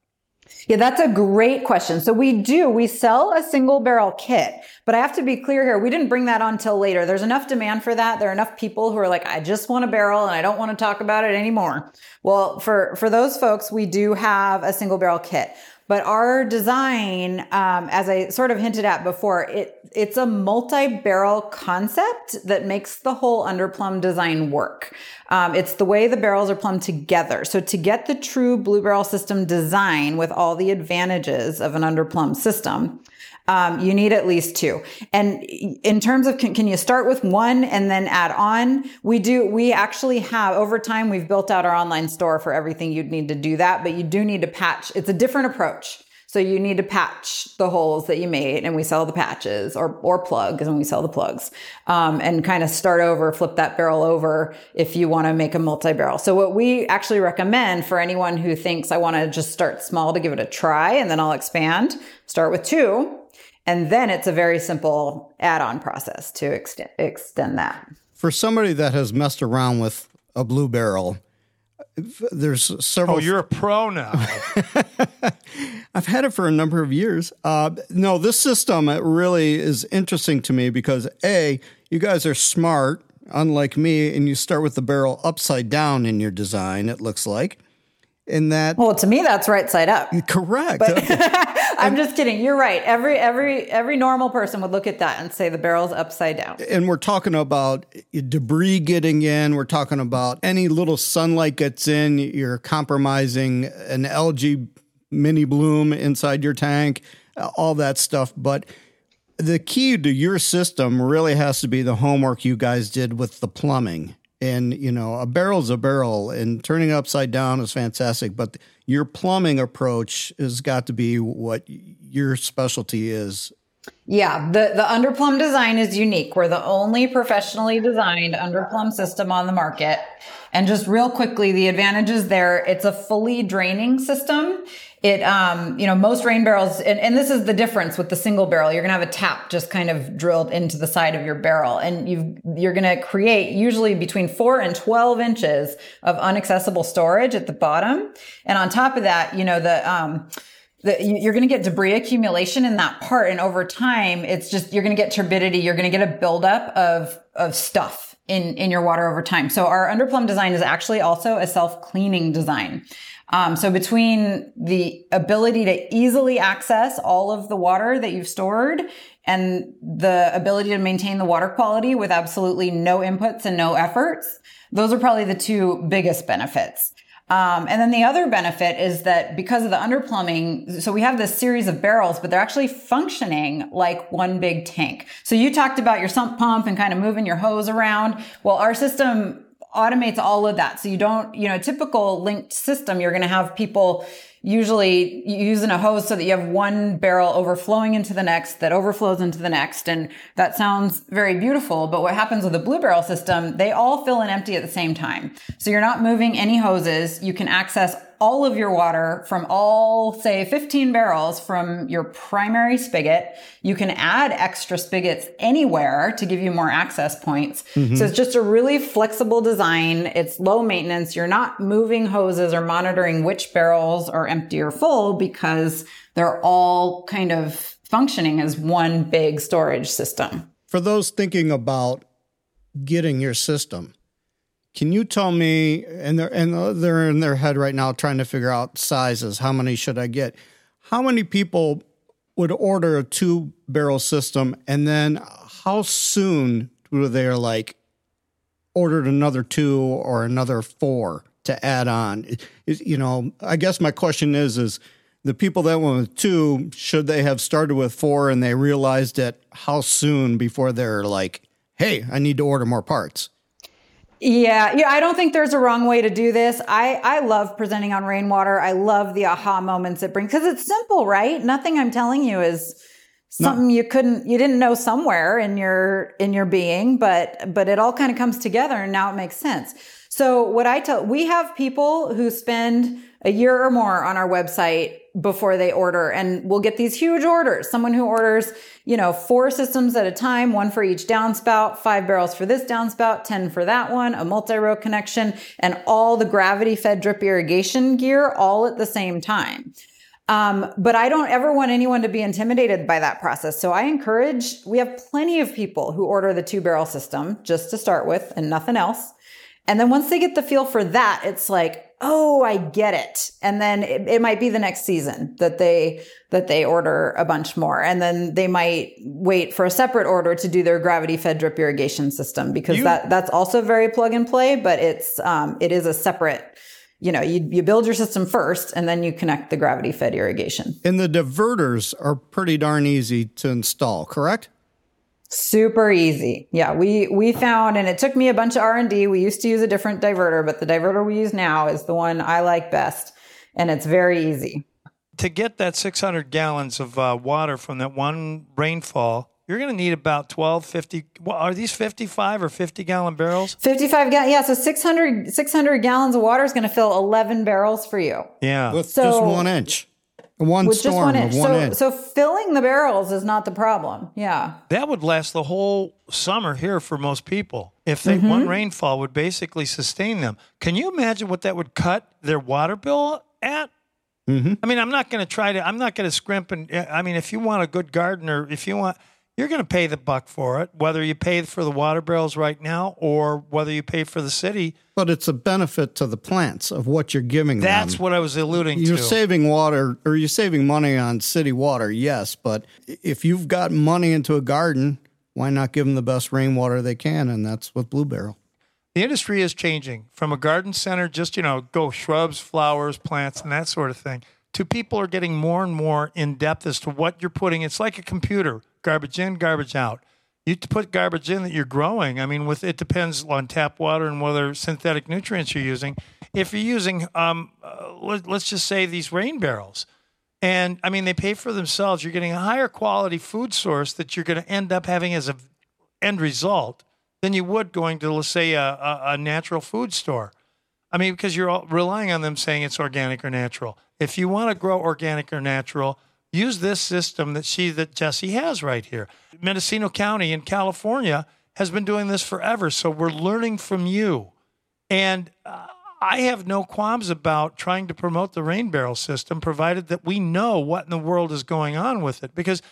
Yeah, that's a great question. So we do, we sell a single barrel kit, but I have to be clear here. We didn't bring that on till later. There's enough demand for that. There are enough people who are like, I just want a barrel and I don't want to talk about it anymore. Well, for, for those folks, we do have a single barrel kit. But our design, um, as I sort of hinted at before, it it's a multi-barrel concept that makes the whole underplumb design work. Um, it's the way the barrels are plumbed together. So to get the true blue barrel system design with all the advantages of an underplumb system, um, you need at least two. And in terms of can, can you start with one and then add on? We do, we actually have over time, we've built out our online store for everything you'd need to do that, but you do need to patch. It's a different approach. So you need to patch the holes that you made and we sell the patches or, or plugs and we sell the plugs. Um, and kind of start over, flip that barrel over if you want to make a multi-barrel. So what we actually recommend for anyone who thinks I want to just start small to give it a try and then I'll expand, start with two. And then it's a very simple add-on process to extend, extend that. For somebody that has messed around with a blue barrel, there's several. Oh, you're a pro now. [laughs] I've had it for a number of years. Uh, no, this system it really is interesting to me because a you guys are smart, unlike me, and you start with the barrel upside down in your design. It looks like, in that Well, to me, that's right side up. correct. [laughs] I'm just kidding. You're right. Every every every normal person would look at that and say the barrel's upside down. and we're talking about debris getting in. We're talking about any little sunlight gets in, you're compromising an algae mini bloom inside your tank, uh, all that stuff. But the key to your system really has to be the homework you guys did with the plumbing. And, you know, a barrel's a barrel and turning it upside down is fantastic. But your plumbing approach has got to be what your specialty is Yeah, the the underplumb design is unique. We're the only professionally designed underplumb system on the market. And just real quickly, the advantages there, it's a fully draining system. It, um, you know, most rain barrels, and, and this is the difference with the single barrel. You're going to have a tap just kind of drilled into the side of your barrel and you you're going to create usually between four and 12 inches of unaccessible storage at the bottom. And on top of that, you know, the, um, you- you're going to get debris accumulation in that part. And over time, it's just, you're going to get turbidity. You're going to get a buildup of, of stuff in, in your water over time. So our underplumb design is actually also a self-cleaning design. Um, so between the ability to easily access all of the water that you've stored and the ability to maintain the water quality with absolutely no inputs and no efforts, those are probably the two biggest benefits. Um, and then the other benefit is that because of the underplumbing, so we have this series of barrels, but they're actually functioning like one big tank. So you talked about your sump pump and kind of moving your hose around. Well, our system automates all of that. So you don't, you know, typical linked system, you're going to have people usually using a hose so that you have one barrel overflowing into the next that overflows into the next. And that sounds very beautiful. But what happens with the blue barrel system, they all fill and empty at the same time. So you're not moving any hoses. You can access all of your water from all, say, 15 barrels from your primary spigot. You can add extra spigots anywhere to give you more access points. Mm-hmm. So it's just a really flexible design. It's low maintenance. You're not moving hoses or monitoring which barrels are empty or full because they're all kind of functioning as one big storage system. for those thinking about getting your system, can you tell me? And they're and uh, they're in their head right now trying to figure out sizes. How many should I get? How many people would order a two barrel system, and then how soon do they like ordered another two or another four to add on? Is- you know, I guess my question is is the people that went with two, should they have started with four and they realized it how soon before they're like, hey, I need to order more parts? Yeah, yeah. I don't think there's a wrong way to do this. I I love presenting on rainwater. I love the aha moments it brings because it's simple, right? Nothing I'm telling you is something no. you couldn't you didn't know somewhere in your in your being, but but it all kind of comes together and now it makes sense. So what I tell we have people who spend a year or more on our website before they order and we'll get these huge orders. Someone who orders, you know, four systems at a time, one for each downspout, five barrels for this downspout, 10 for that one, a multi-row connection and all the gravity fed drip irrigation gear all at the same time. Um, but I don't ever want anyone to be intimidated by that process. So I encourage, we have plenty of people who order the two barrel system just to start with and nothing else. And then once they get the feel for that, it's like, oh, I get it. And then it, it, might be the next season that they, that they order a bunch more. And then they might wait for a separate order to do their gravity fed drip irrigation system because you, that, that's also very plug and play, but it's, um, it is a separate, you know, you, you build your system first and then you connect the gravity fed irrigation. And the diverters are pretty darn easy to install, correct? Super easy. Yeah, we we found and it took me a bunch of R&D. We used to use a different diverter, but the diverter we use now is the one I like best and it's very easy. To get that 600 gallons of uh, water from that one rainfall, you're going to need about 12 50 well, are these 55 or 50 gallon barrels 55 gallon yeah so 600 600 gallons of water is going to fill 11 barrels for you yeah with so, just one inch one with storm just one inch. One so, inch. so filling the barrels is not the problem. Yeah. That would last the whole summer here for most people. If they mm-hmm. one rainfall would basically sustain them. Can you imagine what that would cut their water bill at? Mm-hmm. I mean, I'm not going to try to. I'm not going to scrimp and. I mean, if you want a good gardener, if you want, you're going to pay the buck for it, whether you pay for the water barrels right now or whether you pay for the city but it's a benefit to the plants of what you're giving That's them. That's what I was alluding you're to. You're saving water or you're saving money on city water, yes, but if you've got money into a garden, why not give them the best rainwater they can? And that's with Blue Barrel. The industry is changing from a garden center, just, you know, go shrubs, flowers, plants, and that sort of thing, to people are getting more and more in depth as to what you're putting. It's like a computer garbage in, garbage out you put garbage in that you're growing. I mean, with it depends on tap water and whether synthetic nutrients you're using. If you're using, um, uh, let, let's just say these rain barrels, and I mean they pay for themselves. You're getting a higher quality food source that you're going to end up having as a end result than you would going to let's say a, a, a natural food store. I mean, because you're relying on them saying it's organic or natural. If you want to grow organic or natural, use this system that she that Jesse has right here. Mendocino County in California has been doing this forever, so we're learning from you. And uh, I have no qualms about trying to promote the rain barrel system, provided that we know what in the world is going on with it. Because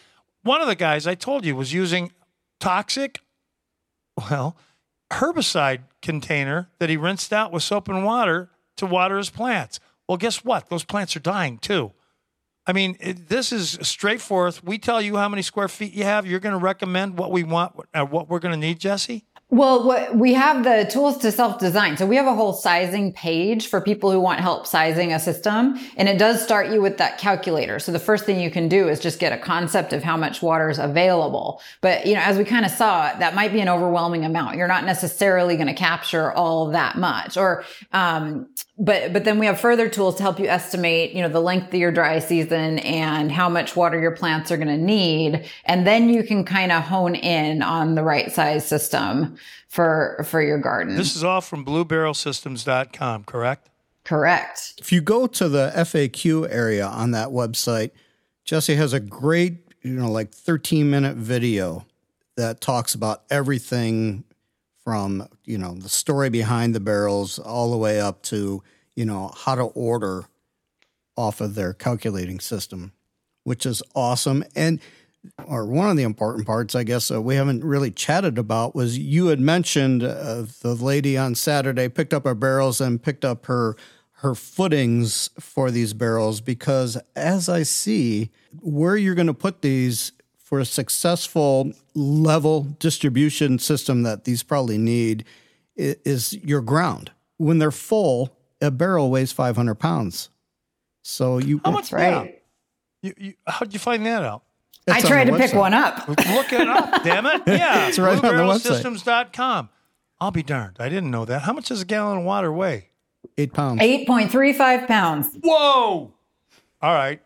one of the guys I told you was using toxic, well, herbicide container that he rinsed out with soap and water to water his plants. Well, guess what? Those plants are dying too. I mean, it, this is straightforward. We tell you how many square feet you have. You're going to recommend what we want, uh, what we're going to need, Jesse. Well, what, we have the tools to self design. So we have a whole sizing page for people who want help sizing a system. And it does start you with that calculator. So the first thing you can do is just get a concept of how much water is available. But, you know, as we kind of saw, that might be an overwhelming amount. You're not necessarily going to capture all that much or, um, but but then we have further tools to help you estimate you know the length of your dry season and how much water your plants are going to need and then you can kind of hone in on the right size system for for your garden. This is all from bluebarrelsystems.com correct? Correct. If you go to the faq area on that website jesse has a great you know like 13 minute video that talks about everything from you know the story behind the barrels all the way up to you know how to order off of their calculating system, which is awesome. And or one of the important parts, I guess, uh, we haven't really chatted about was you had mentioned uh, the lady on Saturday picked up her barrels and picked up her her footings for these barrels because as I see where you're going to put these for a successful level distribution system that these probably need is your ground. When they're full, a barrel weighs 500 pounds. So you. How much? Right. You, you, how'd you find that out? It's I tried to website. pick one up. Look it up, [laughs] damn it. Yeah. [laughs] It's right on the website. Systems.com. I'll be darned. I didn't know that. How much does a gallon of water weigh? Eight pounds. 8.35 pounds. Whoa! All right.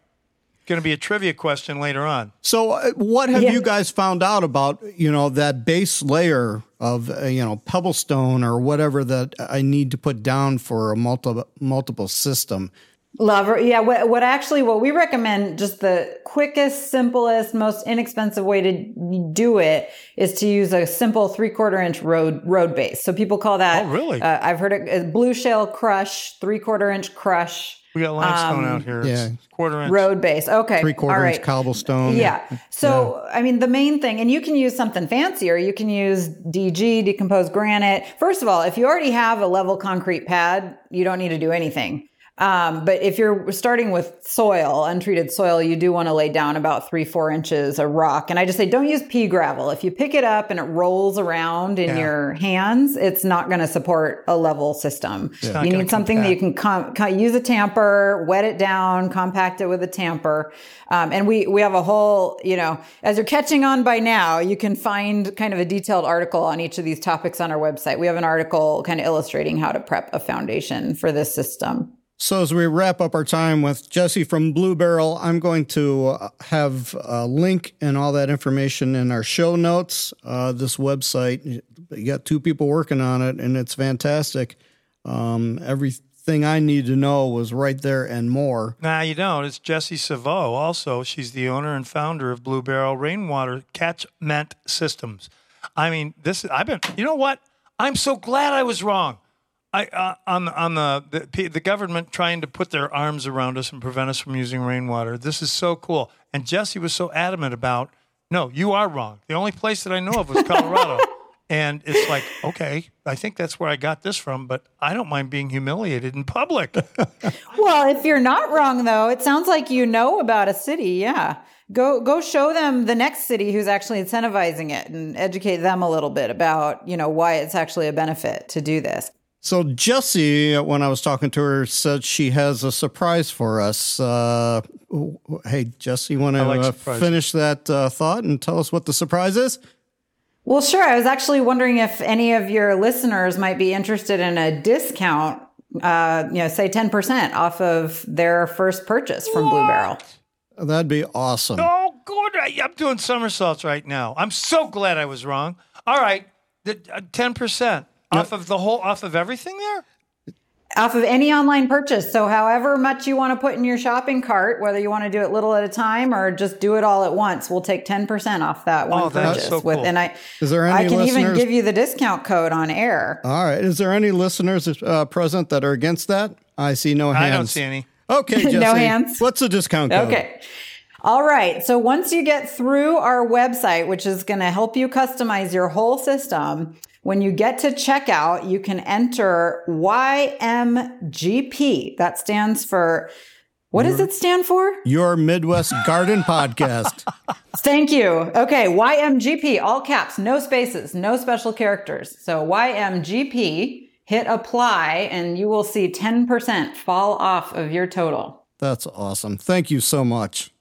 Going to be a trivia question later on. So, uh, what have Yeah. you guys found out about you know that base layer of uh, you know pebblestone or whatever that I need to put down for a multiple multiple system? Love, yeah. What, what actually, what we recommend, just the quickest, simplest, most inexpensive way to do it is to use a simple three quarter inch road road base. So people call that. Oh, really? Uh, I've heard it uh, blue shale crush, three quarter inch crush. We got limestone out here. yeah. It's quarter inch. Road base. Okay. Three quarter All inch cobblestone. Yeah. So, I mean, the main thing, and you can use something fancier. You can use DG, decomposed granite. First of all, if you already have a level concrete pad, you don't need to do anything. Um, but if you're starting with soil, untreated soil, you do want to lay down about three, four inches of rock. And I just say, don't use pea gravel. If you pick it up and it rolls around in Yeah. your hands, it's not going to support a level system. not You need something that you can com- com- use a tamper, wet it down, compact it with a tamper. Um, and we, we have a whole, you know, as you're catching on by now, you can find kind of a detailed article on each of these topics on our website. We have an article kind of illustrating how to prep a foundation for this system. So as we wrap up our time with Jesse from Blue Barrel, I'm going to uh, have a link and all that information in our show notes. Uh, this website, you got two people working on it, and it's fantastic. Um, everything I need to know was right there and more. Nah, you don't. It's Jesse Savou. Also, she's the owner and founder of Blue Barrel Rainwater Catchment Systems. I mean, this. I've been. You know what? I'm so glad I was wrong. I uh, on on the, the the government trying to put their arms around us and prevent us from using rainwater. This is so cool. And Jesse was so adamant about. No, you are wrong. The only place that I know of was Colorado. [laughs] And it's like, okay, I think that's where I got this from, but I don't mind being humiliated in public. [laughs] Well, if you're not wrong though, it sounds like you know about a city. Yeah. Go go show them the next city who's actually incentivizing it and educate them a little bit about, you know, why it's actually a benefit to do this. So Jesse, when I was talking to her, said she has a surprise for us. Uh, hey, Jesse, want to like uh, finish that uh, thought and tell us what the surprise is? Well, sure. I was actually wondering if any of your listeners might be interested in a discount, uh, you know, say 10% off of their first purchase from Blue Barrel. That'd be awesome. Oh, good. I, I'm doing somersaults right now. I'm so glad I was wrong. All right, ten percent off of the whole, off of everything there. Off of any online purchase. So, however much you want to put in your shopping cart, whether you want to do it little at a time or just do it all at once, we'll take 10% off that one Oh, that's purchase. so with, cool. and I, Is there I any can even give you the discount code on air. All right. Is there any listeners uh, present that are against that? I see no hands. I don't see any. Okay, [laughs] Jesse. No hands? What's the discount code? Okay. All right. So once you get through our website, which is going to help you customize your whole system, when you get to checkout, you can enter YMGP. That stands for, what does it stand for? Your Midwest Garden Podcast. [laughs] Thank you. Okay. YMGP, all caps, no spaces, no special characters. So YMGP, hit apply, and you will see 10% fall off of your total. That's awesome. Thank you so much.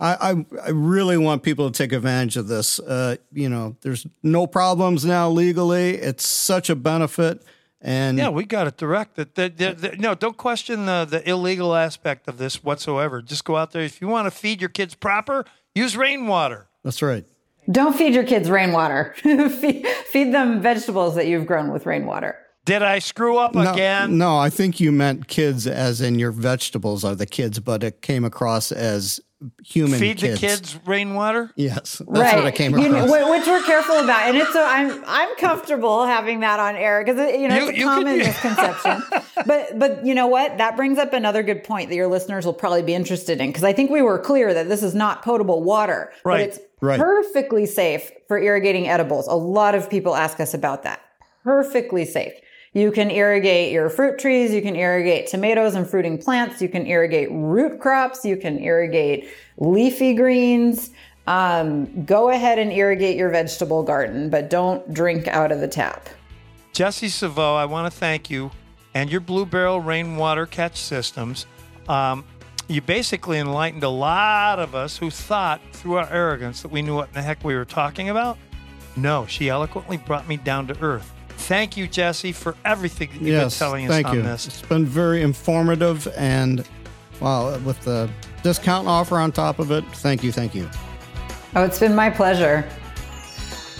I, I, I really want people to take advantage of this. Uh, you know, there's no problems now legally. It's such a benefit. And Yeah, we got it direct. That, no, don't question the, the illegal aspect of this whatsoever. Just go out there. If you want to feed your kids proper, use rainwater. that's right. Don't feed your kids rainwater. [laughs] feed, feed them vegetables that you've grown with rainwater. Did I screw up No, again? no, I think you meant kids as in your vegetables are the kids, but it came across as human Feed kids. the kids rainwater. Yes, that's right. what it came You across. know, which we're careful about, and it's so I'm I'm comfortable having that on air because you know You- it's a you could- common misconception. [laughs] but but you know what? That brings up another good point that your listeners will probably be interested in because I think we were clear that this is not potable water, Right. but it's Right. perfectly safe for irrigating edibles. A lot of people ask us about that. Perfectly safe. You can irrigate your fruit trees. You can irrigate tomatoes and fruiting plants. You can irrigate root crops. You can irrigate leafy greens. Um, go ahead and irrigate your vegetable garden, but don't drink out of the tap. Jesse Savou, I want to thank you and your Blue Barrel rainwater catch systems. Um, you basically enlightened a lot of us who thought, through our arrogance, that we knew what the heck we were talking about. No, she eloquently brought me down to earth. Thank you, Jesse, for everything that you've yes, been telling us thank on you. this. It's been very informative, and wow, with the discount offer on top of it, thank you, thank you. Oh, it's been my pleasure.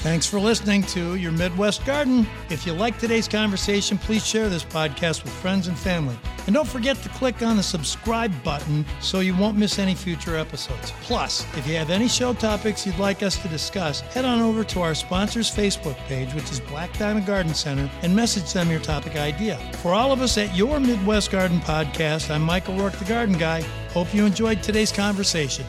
Thanks for listening to Your Midwest Garden. If you like today's conversation, please share this podcast with friends and family. And don't forget to click on the subscribe button so you won't miss any future episodes. Plus, if you have any show topics you'd like us to discuss, head on over to our sponsor's Facebook page, which is Black Diamond Garden Center, and message them your topic idea. For all of us at Your Midwest Garden Podcast, I'm Michael Rourke, the Garden Guy. Hope you enjoyed today's conversation.